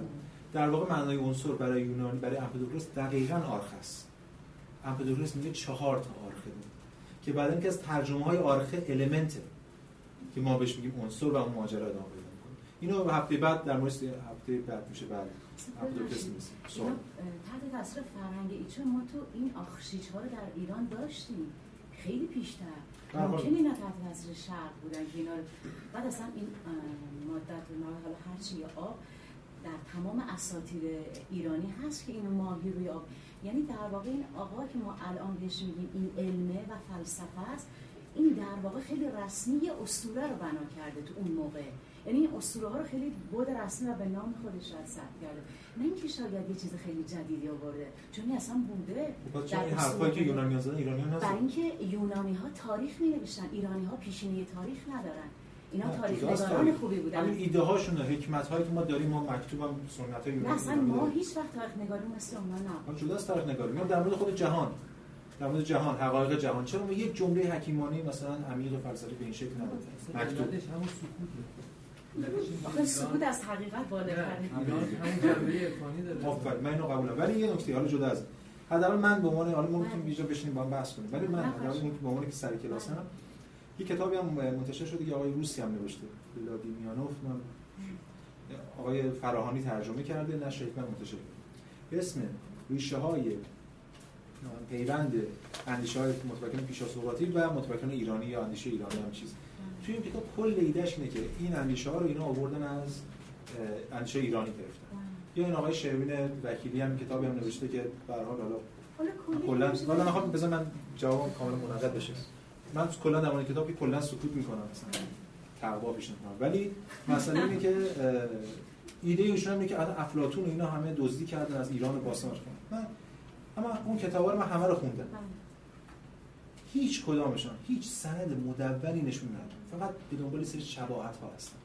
بود؟ در واقع معنای عنصر برای یونانی برای امپدوکلس دقیقاً آرخ است. امپدوکلس میگه چهار تا آرخه داره که بعدا اینکه از ترجمه های آرخه المنته که ما بهش میگیم عنصر و اون ماجرا ادامه پیدا می‌کنه. اینو هفته بعد در مورد هفته بعد میشه بله امپدوکلس اینا اه، تحت تاثیر فرهنگ ایچه ما تو این آخشیج ها رو در ایران داشتیم. خیلی پیشتر. ممکن اینا تحت تاثیر شرق بودن که اینا بعد اصلا این مادت حالا هرچی یا آب در تمام اساطیر ایرانی هست که اینو ماهی روی آب. یعنی در واقع این آقا که ما الان بهش میگیم این علمه و فلسفه است این در واقع خیلی رسمی یه اسطوره رو بنا کرده تو اون موقع. یعنی این اسطوره ها رو خیلی بود رسمی و به نام خودش رد ثبت کرده. نه اینکه شاید یه چیز خیلی جدیدی آورده چون این اصلا بوده خب در این حرفایی که اسطوره- یونانیان زدن ایرانیان برای نزدن. اینکه یونانی ها تاریخ می نوشتن ایرانی ها پیشینه تاریخ ندارن. اینا نه، تاریخ نگاران. خوبی بودن. همین ایده هاشونه حکمت هایی که ما داریم ما مکتوب هم سنت های نه یونانی اصلا ما. هیچ وقت تاریخ نگاری مثل اونا نبود. حالا جداست تاریخ نگاری میام در مورد خود جهان در مورد جهان حقایق جهان. چرا ما یک جمله حکیمانه مثلا عمیق و فلسفی به این شکل نداریم مکتوب. همون آخه سکوت از حقیقت بالاتره نه، داره. آفرین من اینو قبولم ولی یه نکته حالا جدا از حداقل من به عنوان حالا ما می‌تونیم اینجا بشینیم با هم بحث کنیم. ولی من نه، حداقل به عنوان که سر کلاسم یه کتابی هم منتشر شده که آقای روسی هم نوشته ولادیمیانوف. آقای فراهانی ترجمه کرده نشر حکمت منتشر به اسم ریشه های پیوند اندیشه های متفکرین پیشاسوقاتی و متفکرین ایرانی یا اندیشه ایرانی هم چیز. توی این کتاب کل ایدهش اینه که این اندیشه ها رو اینا آوردن از اندیشه ایرانی گرفتن. یا این آقای شروین وکیلی هم کتابی هم نوشته که به هر حال حالا کلا حالا می‌خوام من جواب کامل منقد بشه. من کلا در مورد کتابی کلا سکوت می‌کنم مثلا تقوا پیش ولی مسئله اینه که ایده ایشون اینه که الان افلاطون و اینا همه دزدی کردن از ایران باستان. من اما اون کتابا رو من همه رو خوندم. بله. هیچ کدامشان هیچ سند مدونی نشون ندادن. فقط به دنبال سری شباهت ها هستن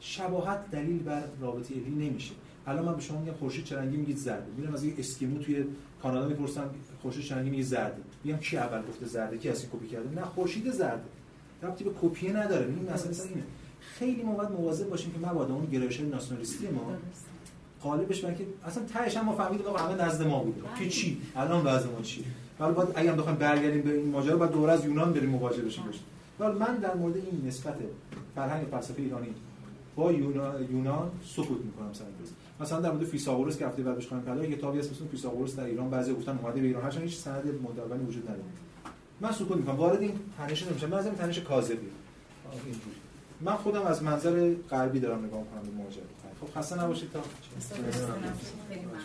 شباهت دلیل بر رابطه علمی نمیشه. الان من به شما میگم خورشید چه رنگی میگید زرده میرم از یه اسکیمو توی کانادا می‌پرسم خورشید چه رنگی میگه زرده میگم کی اول گفته زرده؟ کی اصلا کپی کرده؟ نه خورشید زرده ربطی به کپی نداره. این مسئله اینه. خیلی ما باید مواظب باشیم که مبادا اون گرایش ناسیونالیستی ما. قالبش برای که اصلا تهش هم ما فهمیدیم آقا همه نزد ما بوده. که چی؟ الان وضع ما چی ولی باید اگه بخوایم برگردیم به این ماجرا باید دوره از یونان بریم مواجه بشیم. باشه ولی من در مورد این نسبت فرهنگ فلسفه ایرانی با یونان, یونان سکوت می‌کنم سر مثلا در مورد فیثاغورس که هفته بعد بهش خواهیم پرداخت کتابی هست اسمش فیثاغورس در ایران. بعضی گفتن اومده به ایران. هرچند هیچ سند مدونی وجود نداره. من سکوت می‌کنم. وارد این تنش نمیشم. من از این تنش کاذبی. اینجوری. من خودم از منظر غربی دارم نگاه می‌کنم به ماجرا خب خسته نباشید تا خیلی ممنون.